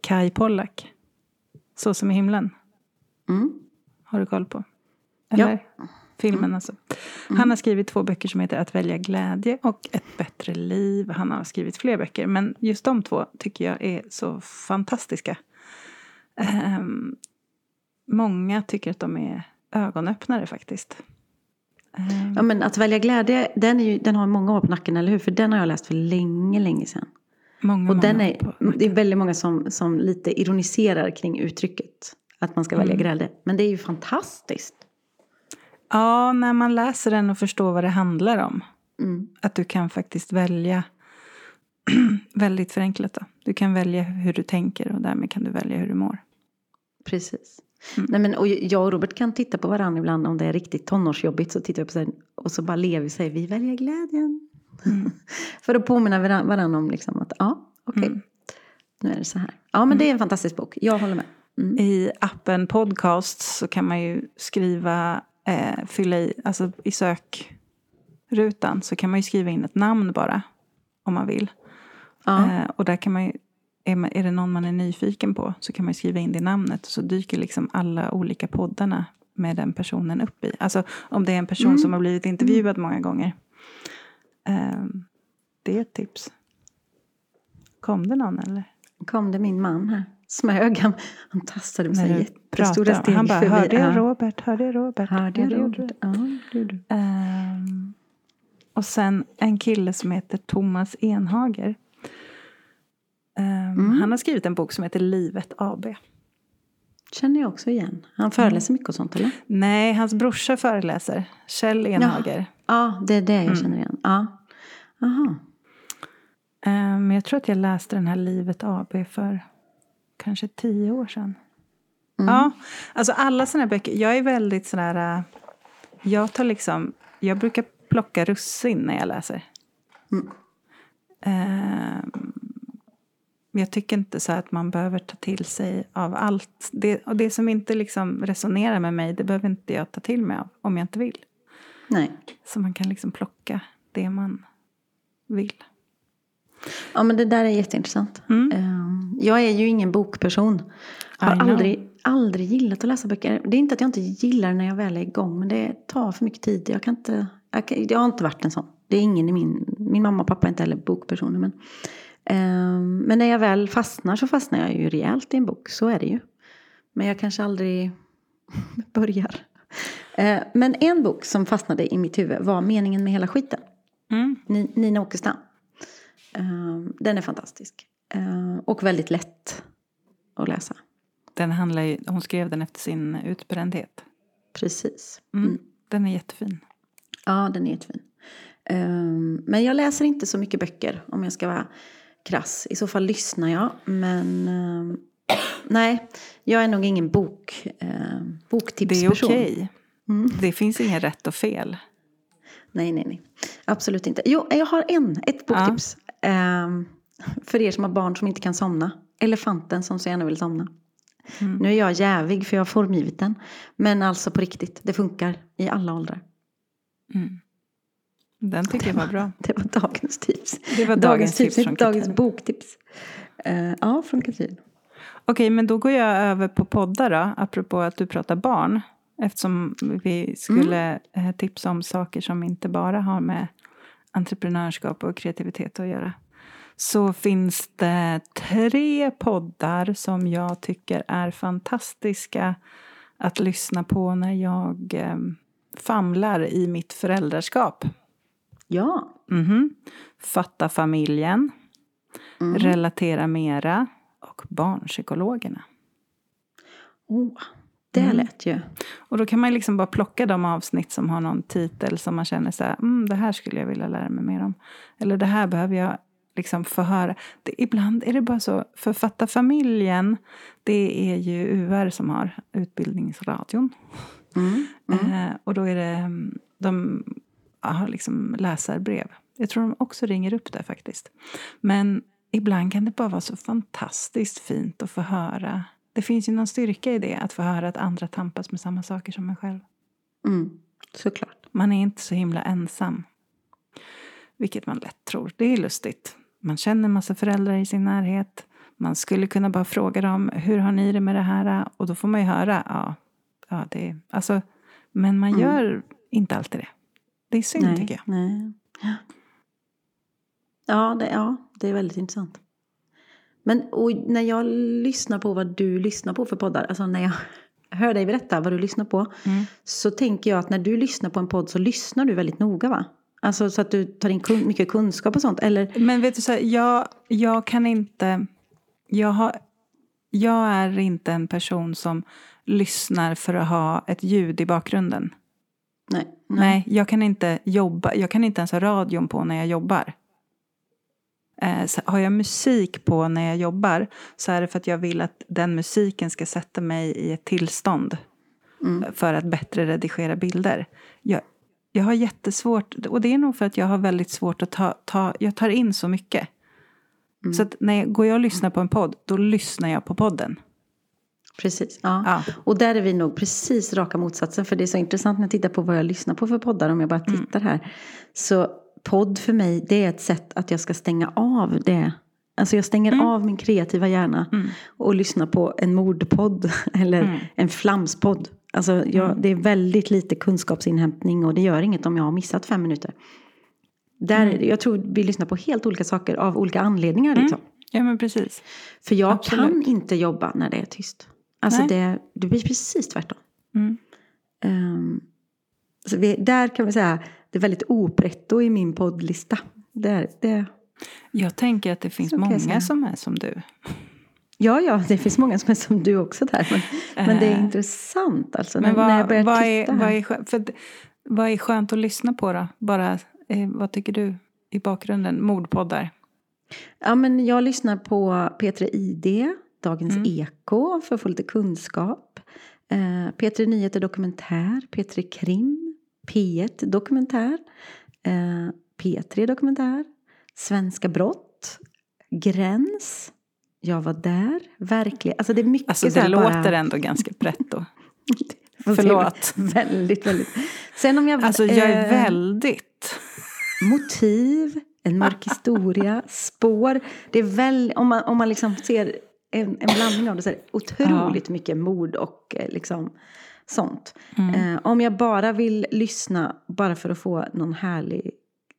Kai Pollak. Så som i himlen. Mm. Har du koll på? Ja. Eller? Filmen alltså. Han har skrivit två böcker som heter Att välja glädje och Ett bättre liv. Han har skrivit fler böcker, men just de två tycker jag är så fantastiska. Ehm, många tycker att de är ögonöppnare faktiskt. Ehm, Ja, men att välja glädje, den, är ju, den har många år på nacken, eller hur? För den har jag läst för länge, länge sedan. många, Och den många är, på- det är väldigt många som, som lite ironiserar kring uttrycket. Att man ska välja Mm. glädje. Men det är ju fantastiskt. Ja, när man läser den och förstår vad det handlar om. Mm. Att du kan faktiskt välja, väldigt förenklat då. Du kan välja hur du tänker och därmed kan du välja hur du mår. Precis. Mm. Nej, men, och jag och Robert kan titta på varandra ibland om det är riktigt tonårsjobbigt. Så tittar vi på sig och så bara ler vi och säger vi väljer glädjen. Mm. För att påminna varann- varandra om liksom att ja, okej. Mm. Nu är det så här. Ja, men det är en fantastisk bok. Jag håller med. Mm. I appen Podcasts så kan man ju skriva, eh, fylla i, alltså i sökrutan så kan man ju skriva in ett namn bara. Om man vill. Ja. Eh, och där kan man ju, är, man, är det någon man är nyfiken på så kan man ju skriva in det namnet. Så dyker liksom alla olika poddarna med den personen upp i. Alltså om det är en person Mm. som har blivit intervjuad många gånger. Eh, det är ett tips. Kom det någon eller? kom det min man här. Smög han. Han tastade med du jättestora pratar. steg Han bara, förbi. hörde jag Ja. Robert? Hörde jag Robert? Hörde Ja, jag Robert? Ja, gjorde du. Ehm, och sen en kille som heter Thomas Enhager. Ehm, Mm. Han har skrivit en bok som heter Livet AB. Känner jag också igen. Han föreläser mycket och sånt eller? Nej, hans brorsa föreläser. Kjell Enhager. Ja, det är det jag Mm. känner igen. Ja. Aha. Men jag tror att jag läste den här Livet AB för kanske tio år sedan. Mm. Ja, alltså alla sådana här böcker. Jag är väldigt sådär... äh, Jag tar liksom... Jag brukar plocka russin när jag läser. Mm. Ehm, jag tycker inte så att man behöver ta till sig av allt. Det, och det som inte liksom resonerar med mig, det behöver inte jag ta till mig av om jag inte vill. Nej. Så man kan liksom plocka det man vill. Ja, men det där är jätteintressant. Mm. Ehm, Jag är ju ingen bokperson. Har aldrig, aldrig gillat att läsa böcker. Det är inte att jag inte gillar när jag väl är igång, men det tar för mycket tid. Jag, kan inte, jag, kan, jag har inte varit en sån. Det är ingen i min... Min mamma och pappa är inte heller bokpersoner. Men, ehm, men när jag väl fastnar så fastnar jag ju rejält i en bok. Så är det ju. Men jag kanske aldrig börjar. Eh, men en bok som fastnade i mitt huvud var Meningen med hela skiten. Mm. Ni- Nina Åkestam. Ehm, Den är fantastisk. Ehm, Och väldigt lätt att läsa. Den handlar ju, hon skrev den efter sin utbrändhet. Precis. Mm. Den är jättefin. Ja, den är jättefin. Ehm, Men jag läser inte så mycket böcker om jag ska vara krass. I så fall lyssnar jag. Men nej, jag är nog ingen bok, ehm, Det är boktipsperson. okej. Mm. Det finns inget rätt och fel. Nej, nej, nej. Absolut inte. Jo, jag har en, ett boktips. Ehm, för er som har barn som inte kan somna. Elefanten som så gärna vill somna. Mm. Nu är jag jävig för jag har formgivit den. Men alltså på riktigt, det funkar i alla åldrar. Mm. Den tycker jag var bra. Det var dagens tips. Det var dagens tips från dagens boktips. Eh, ja, från Katrin. Okej, men då går jag över på poddar då, apropå att du pratar barn. Eftersom vi skulle eh, tipsa om saker som inte bara har med entreprenörskap och kreativitet att göra. Så finns det tre poddar som jag tycker är fantastiska att lyssna på när jag eh, famlar i mitt föräldraskap. Ja. Mhm. Fatta familjen, Mm. Relatera mera och Barnpsykologerna. Oh, det Mm. lät ju. Och då kan man liksom bara plocka de avsnitt som har någon titel som man känner så här, mm, det här skulle jag vilja lära mig mer om. Eller det här behöver jag liksom få höra. Det, ibland är det bara så, Författa familjen, det är ju UR som har Utbildningsradion. Mm. Mm. Eh, och då är det, mm, de har liksom läsarbrev. Jag tror de också ringer upp där faktiskt. Men ibland kan det bara vara så fantastiskt fint att få höra. Det finns ju någon styrka i det, att få höra att andra tampas med samma saker som en själv. Mm. Såklart. Man är inte så himla ensam. Vilket man lätt tror. Det är lustigt. Man känner en massa föräldrar i sin närhet. Man skulle kunna bara fråga dem, hur har ni det med det här? Och då får man ju höra, ja, ja det är... Alltså, men man Mm. gör inte alltid det. Det är synd nej, tycker jag. Nej. Ja, det, ja, det är väldigt intressant. Men när jag lyssnar på vad du lyssnar på för poddar, alltså när jag hör dig berätta vad du lyssnar på, Mm. så tänker jag att när du lyssnar på en podd så lyssnar du väldigt noga va? Alltså så att du tar in kun, mycket kunskap och sånt, eller? Men vet du, så här, jag, jag kan inte... Jag, har, jag är inte en person som lyssnar för att ha ett ljud i bakgrunden. Nej. Nej, jag kan inte jobba. Jag kan inte ens ha radion på när jag jobbar. Eh, har jag musik på när jag jobbar så är det för att jag vill att den musiken ska sätta mig i ett tillstånd Mm. för att bättre redigera bilder. Jag, jag har jättesvårt, och det är nog för att jag har väldigt svårt att ta, ta jag tar in så mycket. Mm. Så att när jag, går jag och lyssnar på en podd, då lyssnar jag på podden. Precis. Ja. Ja. Och där är vi nog precis raka motsatsen. För det är så intressant när jag tittar på vad jag lyssnar på för poddar. Om jag bara Mm. tittar här. Så podd för mig det är ett sätt att jag ska stänga av det. Alltså jag stänger Mm. av min kreativa hjärna. Och lyssnar på en mordpodd. Eller Mm. en flamspodd. Alltså jag, det är väldigt lite kunskapsinhämtning. Och det gör inget om jag har missat fem minuter. Där, Mm. Jag tror vi lyssnar på helt olika saker av olika anledningar. Liksom. Ja, men precis. För jag Absolut. kan inte jobba när det är tyst. Alltså Nej. det, det blir precis tvärtom. Mm. Um, så vi, där kan vi säga, det är väldigt opretto i min poddlista. Det, det, Jag tänker att det finns många som är som du. ja, ja, det finns många som är som du också där. Men, men det är Eh, intressant alltså. Men när, när jag vad, börjar vad, är, vad, är, skö- för, vad är skönt att lyssna på då? Bara, eh, vad tycker du i bakgrunden? Mordpoddar? Ja, men jag lyssnar på P3 ID, Dagens Mm. Eko, för att få lite kunskap. Eh, P3 Nyheter Dokumentär, P3 Krim, P1 Dokumentär, eh, P3 Dokumentär, Svenska Brott, Gräns, Jag var där, verkligen. Alltså det är mycket Alltså så det låter bara... ändå ganska pretto. Förlåt. Väldigt, väldigt. Sen om jag... Alltså jag är eh, väldigt... motiv, en mörk historia, spår. Det är väl, om man, om man liksom ser en, en blandning av det så är det otroligt mycket mord och eh, liksom sånt. Mm. Eh, om jag bara vill lyssna bara för att få någon härlig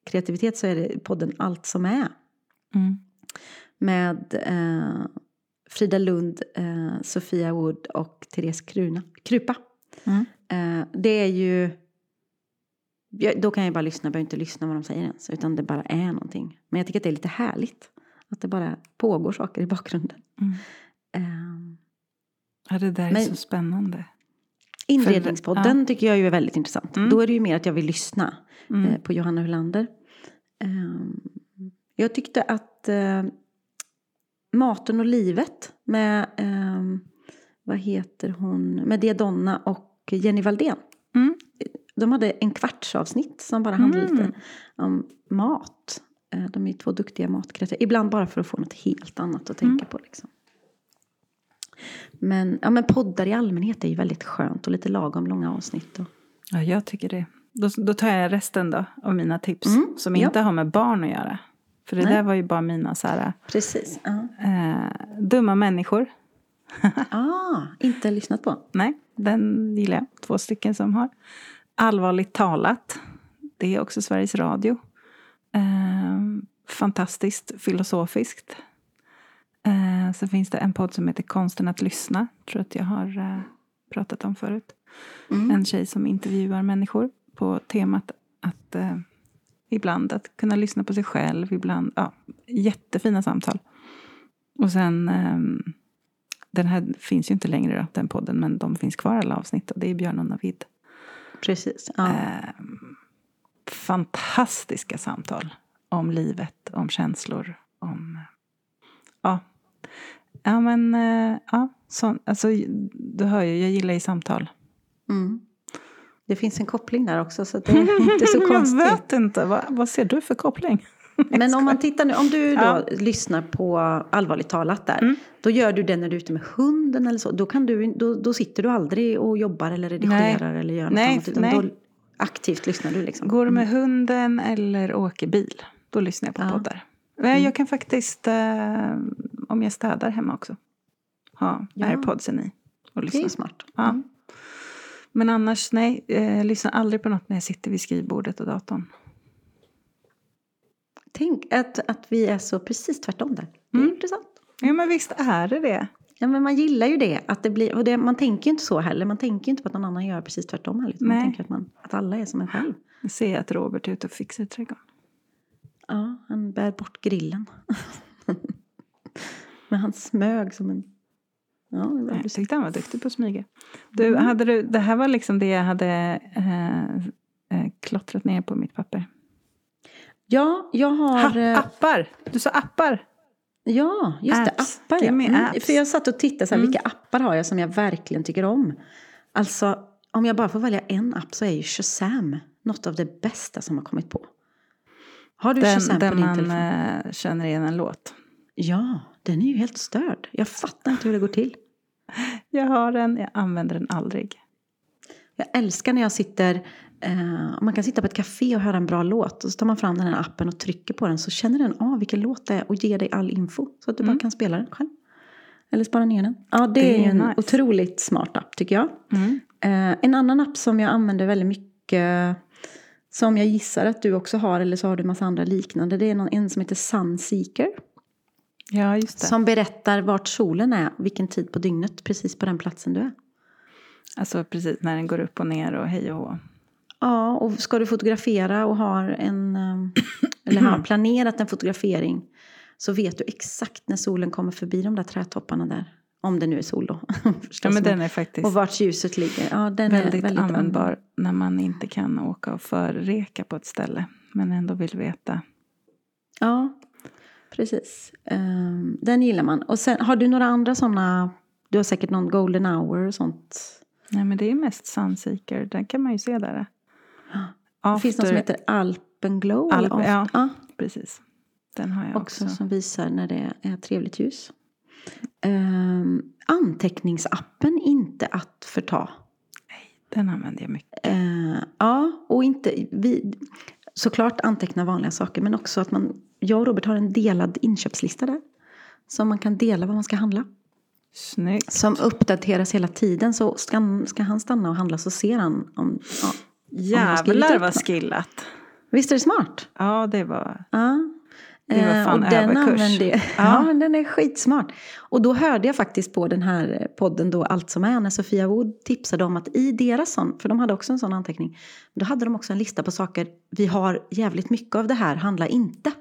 kreativitet så är det podden Allt som är. Mm. Med eh, Frida Lund, eh, Sofia Wood och Therese Kruna, Krupa. Mm. Eh, det är ju... jag- Då kan jag bara lyssna, jag behöver inte lyssna vad de säger ens. Utan det bara är någonting. Men jag tycker att det är lite härligt. Att det bara pågår saker i bakgrunden. Mm. Eh, Ja, det där är Men- så spännande. Inredningspodden tycker jag ju är väldigt intressant. Mm. Då är det ju mer att jag vill lyssna Mm. eh, på Johanna Hulander. Eh, jag tyckte att eh, Maten och livet med, eh, vad heter hon, med Diadonna och Jenny Valdén. Mm. De hade en kvartsavsnitt som bara handlade Mm. lite om mat. Eh, De är två duktiga matkreatörer. Ibland bara för att få något helt annat att tänka Mm. på. Liksom. Men, ja, men poddar i allmänhet är ju väldigt skönt och lite lagom långa avsnitt. Och, Ja, jag tycker det. Då, då tar jag resten då av mina tips Mm, som ja. inte har med barn att göra. För det Nej. där var ju bara mina så här, precis. Ja. eh, dumma människor. Ah, inte lyssnat på. Nej, den gillar jag. Två stycken som har. Allvarligt talat. Det är också Sveriges Radio. Eh, fantastiskt filosofiskt. Eh, så finns det en podd som heter Konsten att lyssna. Tror att jag har eh, pratat om förut. Mm. En tjej som intervjuar människor på temat att eh, ibland att kunna lyssna på sig själv. Ibland, ja, jättefina samtal. Och sen, ehm, den här finns ju inte längre då, den podden, men de finns kvar alla avsnitt. Och det är Björn och Navid. Precis. Ja. Ehm, fantastiska samtal om livet, om känslor, om... Ja, ja men... eh, ja, så, alltså, du hör ju, jag gillar ju samtal. Mm. Det finns en koppling där också så det är inte så Jag konstigt. vet inte, vad, vad ser du för koppling? Men om man tittar nu, om du då Ja. lyssnar på allvarligt talat där. Mm. Då gör du det när du är ute med hunden eller så. Då, kan du, då, då sitter du aldrig och jobbar eller redigerar eller gör något Nej, annat. Utan nej. då aktivt lyssnar du liksom. Går med hunden eller åker bil, då lyssnar jag på Ja. poddar. Men Jag kan faktiskt, eh, om jag städar hemma också, ha Ja. airpodsen i och Det är lyssna. smart. Ja. Men annars, nej. eh, Jag lyssnar aldrig på något när jag sitter vid skrivbordet och datorn. Tänk att, att vi är så precis tvärtom där. Det är Mm. intressant. Ja, men visst är det det. Ja, men man gillar ju det. Att det blir, och det, man tänker ju inte så heller. Man tänker ju inte på att någon annan gör precis tvärtom heller. Man Nej. tänker att, man, att alla är som en själv. Jag ser att Robert är ute och fixar i trädgården. Ja, han bär bort grillen. Men han smög som en... Ja, det Jag tyckte han var duktig på att smyga. Du, hade du, det här var liksom det jag hade eh, eh, klottrat ner på mitt papper. Ja, jag har... Ha, eh, appar! Du sa appar. Ja, just Apps. det. Appar, ja. Mm. För jag satt och tittade, så här, Mm. vilka appar har jag som jag verkligen tycker om? Alltså, om jag bara får välja en app så är ju Shazam något av det bästa som har kommit på. Har du Den, Shazam på din man telefon? eh, känner igen en låt. Ja, den är ju helt störd. Jag fattar inte hur det går till. Jag har den, jag använder den aldrig. Jag älskar när jag sitter, eh, man kan sitta på ett café och höra en bra låt och så tar man fram den här appen och trycker på den så känner den av vilken låt det är och ger dig all info så att du Mm. bara kan spela den själv. Eller spara ner den. Ja, det, Det är är en nice. otroligt smart app tycker jag. Mm. Eh, en annan app som jag använder väldigt mycket som jag gissar att du också har eller så har du en massa andra liknande. Det är någon, en som heter Sunseeker. Ja, just det. Som berättar vart solen är, vilken tid på dygnet, precis på den platsen du är. Alltså precis när den går upp och ner och hej och hå. Ja, och ska du fotografera och har en, eh, eller har planerat en fotografering så vet du exakt när solen kommer förbi de där trädtopparna där. Om det nu är sol då. Ja, men den är faktiskt och vart ljuset ligger. Ja, den väldigt, är väldigt användbar när man inte kan åka och förreka på ett ställe. Men ändå vill veta. Ja, precis. Ehm, den gillar man. Och sen, har du några andra sådana? Du har säkert någon golden hour och sånt. Nej men det är mest Sunseeker. Den kan man ju se där. Det finns något som heter Alpenglow. Alp- ja. ja, Precis. Den har jag också också. som visar när det är trevligt ljus. Ehm, anteckningsappen inte att förta. Den använder jag mycket. Eh, ja, och inte... Vi, såklart anteckna vanliga saker, men också att man... Jag och Robert har en delad inköpslista där. Som man kan dela vad man ska handla. Snyggt. Som uppdateras hela tiden. Så ska, ska han stanna och handla så ser han om... Ja. Jävlar vad skillat. Visst är det smart? Ja det var. Ja. Det var Eh, fan och den använde jag- Ja. Ja, men den är skitsmart. Och då hörde jag faktiskt på den här podden då, Allt som är, när Sofia Wood tipsade om att i deras sån, för de hade också en sån anteckning, då hade de också en lista på saker, vi har jävligt mycket av det här, handla inte.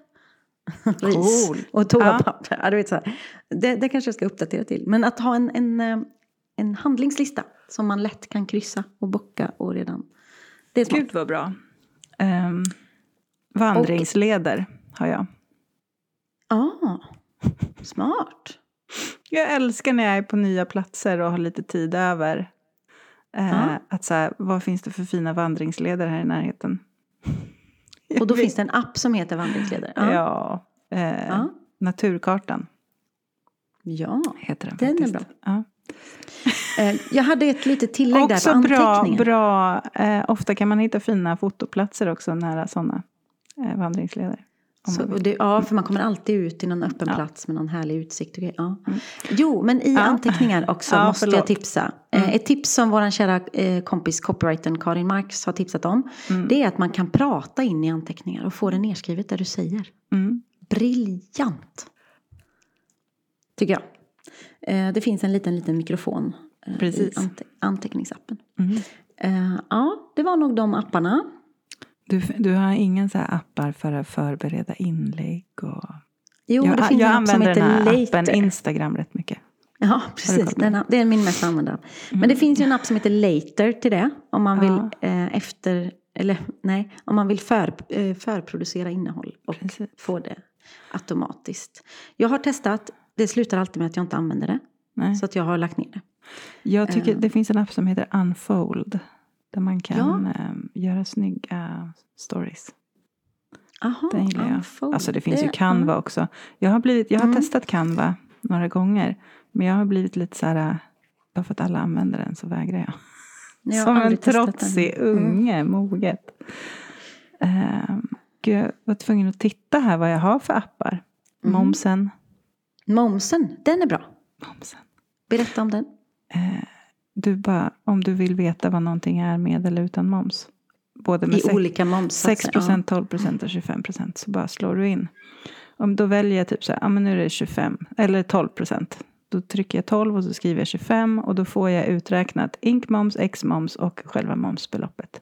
Ris Cool. och toapapper. Ja. du vet så här. Det, det kanske jag ska uppdatera till. Men att ha en, en, eh, en handlingslista som man lätt kan kryssa och bocka och redan... Det är smart. Gud vad bra. Um, vandringsleder har jag. Ah, smart. Jag älskar när jag är på nya platser och har lite tid över. Eh, Ja. Att så här, vad finns det för fina vandringsleder här i närheten? Och då finns det en app som heter Vandringsledare. Ja. Ja. eh, Ja. Naturkartan ja. heter den Den är bra. Eh, Jag hade ett litet tillägg där Också på bra, anteckningar. bra eh, ofta kan man hitta fina fotoplatser också nära sådana eh, vandringsleder. Så, det, ja, för man kommer alltid ut till någon öppen Ja. plats med någon härlig utsikt. Och ja. Jo, men i Ja. anteckningar också Ja, måste jag förlåt. tipsa. Eh, Ett tips som vår kära eh, kompis copywritern Karin Marx har tipsat om. Det är att man kan prata in i anteckningar och få det nedskrivet där du säger. Mm. Briljant! Tycker jag. Eh, Det finns en liten, liten mikrofon Precis. i ante- anteckningsappen. Mm. Ja, det var nog de apparna. Du, du har ingen så här appar för att förbereda inlägg? Och... Jo, jag det finns jag app som använder den heter här Later. appen Instagram rätt mycket. Ja, precis. Den, det är min mest använda. Men det finns ju en app som heter Later till det. Om man vill Ja. eh, efter, eller nej, om man vill för, eh, förproducera innehåll och Precis. få det automatiskt. Jag har testat, det slutar alltid med att jag inte använder det. Nej. Så att jag har lagt ner det. Jag tycker Eh. det finns en app som heter Unfold. Där man kan Ja. eh, göra snygga stories. Aha, Den gillar jag. Unfold. Alltså det finns Det- ju Canva också. Jag har, blivit, jag har Mm. testat Canva några gånger. Men jag har blivit lite så här, bara för att alla använder den så vägrar jag. Jag Som en testat den. trotsig Mm. unge, moget. Um, jag var tvungen att titta här vad jag har för appar. Mm. Momsen. Momsen, den är bra. Momsen. Berätta om den. Eh, Du bara, om du vill veta vad någonting är med eller utan moms. Både med I sex- olika momssatser. 6 procent, 12 procent och 25 procent. Så bara slår du in. Om då väljer jag typ så här, ja men nu är det 25 eller 12 procent. Då trycker jag 12 och så skriver jag 25 och då får jag uträknat inkmoms, exmoms och själva momsbeloppet.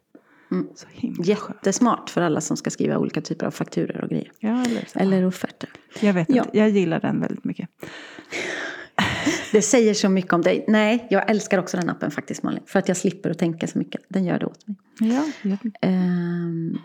Mm. Så himla. Jättesmart för alla som ska skriva olika typer av fakturor och grejer. Ja, eller, så. Eller offerter. jag vet Ja. inte, jag gillar den väldigt mycket. Det säger så mycket om dig. Nej, jag älskar också den appen faktiskt Malin. För att jag slipper att tänka så mycket. Den gör det åt mig. Ja. Ehm,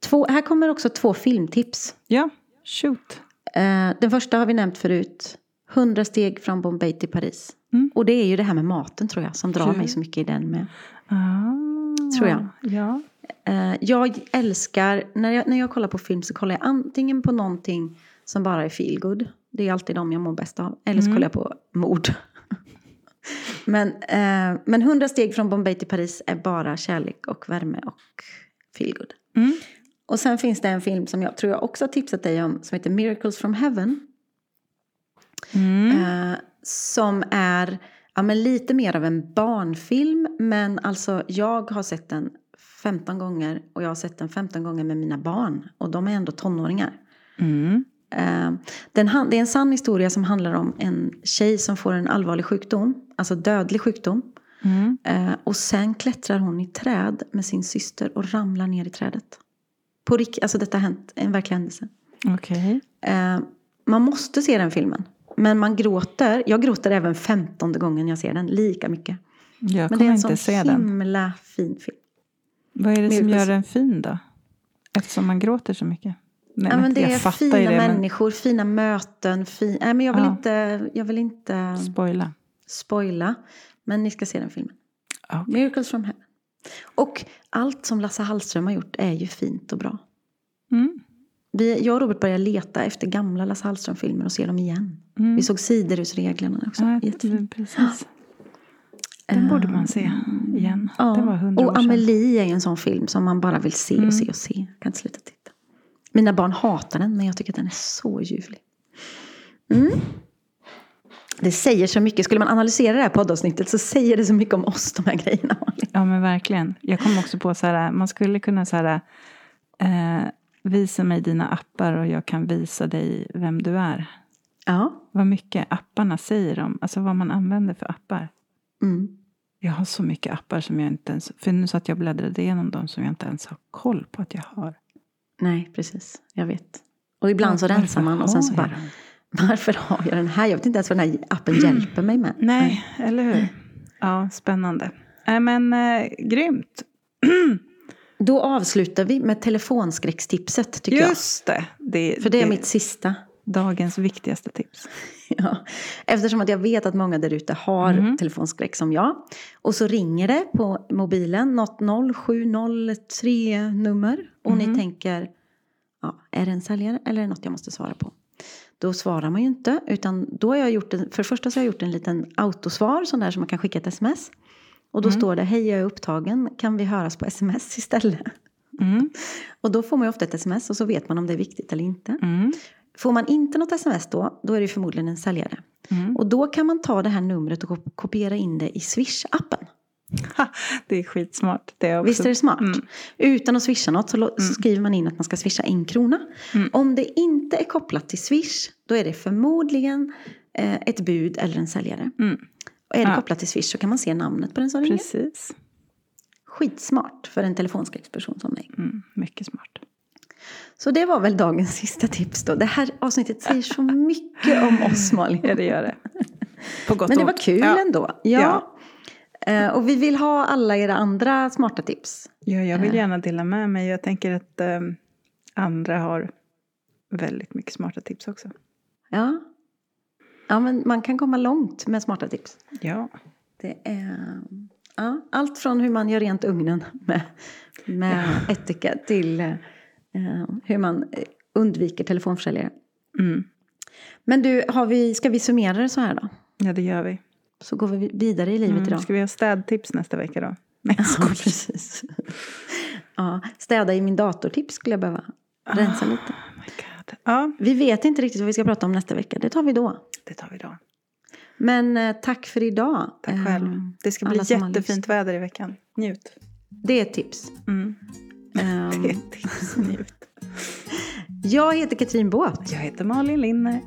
två, här kommer också två filmtips. ja shoot. Eh, den första har vi nämnt förut. 100 steg från Bombay till Paris. Mm. Och det är ju det här med maten tror jag som drar Kul. mig så mycket i den med. Ah, Tror jag. Ja. Eh, jag älskar, när jag, när jag kollar på film så kollar jag antingen på någonting som bara är feel good. Det är alltid de jag mår bäst av. Eller så Mm. kollar jag på mord. men, eh, men 100 steg från Bombay till Paris är bara kärlek och värme och feel good. Mm. Och sen finns det en film som jag tror jag också har tipsat dig om som heter Miracles from Heaven. Mm. Eh, som är ja, men lite mer av en barnfilm. Men alltså jag har sett den 15 gånger och jag har sett den 15 gånger med mina barn. Och de är ändå tonåringar. Mm. Eh, den, det är en sann historia som handlar om en tjej som får en allvarlig sjukdom. Alltså dödlig sjukdom. Mm. Eh, och sen klättrar hon i träd med sin syster och ramlar ner i trädet. På rik- alltså detta har hänt, en verklig händelse. Okej. Eh, man måste se den filmen. Men man gråter. Jag gråter även femtonde gången jag ser den. Lika mycket. Jag Men det är en sån se den. himla fin film. Vad är det som gör den fin då? Eftersom man gråter så mycket. Nej, Ja, men det är fina det, men människor, fina möten. Fin... Nej, men jag vill, Ja. inte, jag vill inte spoila. spoila. Men ni ska se den filmen. Ja. Miracles from Heaven. Och allt som Lasse Hallström har gjort är ju fint och bra. Mm. Vi, jag och Robert började leta efter gamla Lasse Hallström-filmer och se dem igen. Mm. Vi såg Siderhusreglerna också. Ja, Jättefint. precis. Den borde man se igen. Ja. Det var hundra år och sedan. Amelie är ju en sån film som man bara vill se och Mm. se och se. Jag kan inte sluta titta. Mina barn hatar den men jag tycker att den är så ljuvlig. Mm. Det säger så mycket. Skulle man analysera det här poddavsnittet så säger det så mycket om oss de här grejerna. Ja men verkligen. Jag kom också på så här, man skulle kunna så här, eh, visa mig dina appar och jag kan visa dig vem du är. Ja. Vad mycket apparna säger om, alltså vad man använder för appar. Mm. Jag har så mycket appar som jag inte ens, för nu så att jag bläddrade igenom dem som jag inte ens har koll på att jag har. Nej, precis. Jag vet. Och ibland så rensar man och sen så jag bara, varför har jag den här? Jag vet inte ens vad den här appen hjälper mig med. Nej, eller hur? Ja, spännande. Nej men eh, grymt. Då avslutar vi med telefonskräckstipset tycker Just det. det. jag. För det är mitt sista. Dagens viktigaste tips. Ja, eftersom att jag vet att många där ute har Mhm. telefonskräck som jag. Och så ringer det på mobilen, något 0703 nummer. Och Mhm. ni tänker, ja, är det en säljare eller är det något jag måste svara på? Då svarar man ju inte, utan då har jag gjort en, för det första så har jag gjort en liten autosvar, sån där som man kan skicka ett sms. Och då Mm. står det, hej jag är upptagen, kan vi höras på sms istället? Mm. Och då får man ju ofta ett sms och så vet man om det är viktigt eller inte. Mm. Får man inte något sms då, då är det förmodligen en säljare. Mm. Och då kan man ta det här numret och kop- kopiera in det i Swish-appen. Ha, det är skitsmart. Det är också. Visst är det smart? Mm. Utan att swisha något så, så skriver man in att man ska swisha en krona. Mm. Om det inte är kopplat till Swish, då är det förmodligen eh, ett bud eller en säljare. Mm. Och är det Ja. kopplat till Swish så kan man se namnet på den som ringer. Precis. Skitsmart för en telefonskräcksperson som mig. Mm. Mycket smart. Så det var väl dagens sista tips då. Det här avsnittet säger så mycket om oss Malin. Ja, det gör det. På gott Men det var kul ja. ändå. Ja. Eh, och vi vill ha alla era andra smarta tips. Ja, jag vill Eh. gärna dela med mig. Jag tänker att eh, andra har väldigt mycket smarta tips också. Ja. ja, men man kan komma långt med smarta tips. Ja. Det är ja, allt från hur man gör rent ugnen med, med ättika till eh, hur man eh, undviker telefonförsäljare. Mm. Men du, har vi, ska vi summera det så här då? ja, det gör vi. Så går vi vidare i livet Mm. idag. Ska vi ha städtips nästa vecka då? Nej, Ja, precis. Ja, städa i min datortips skulle jag behöva rensa lite. Oh my God. Ja, Vi vet inte riktigt vad vi ska prata om nästa vecka. Det tar vi då. det tar vi då. Men eh, tack för idag. Tack själv. Eh, Det ska bli jättefint väder i veckan. Njut. Det är ett tips. Mm. Ehm, Det är tips. Jag heter Katrin Båt Jag heter Malin Linne.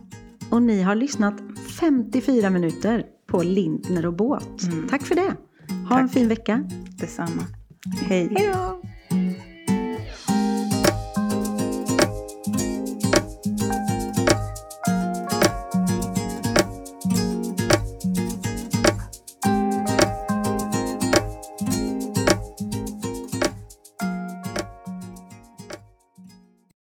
och ni har lyssnat 54 minuter på Lindner och Båt. Mm. Tack för det. Ha en Tack. fin vecka. Detsamma. Hej. Hej då!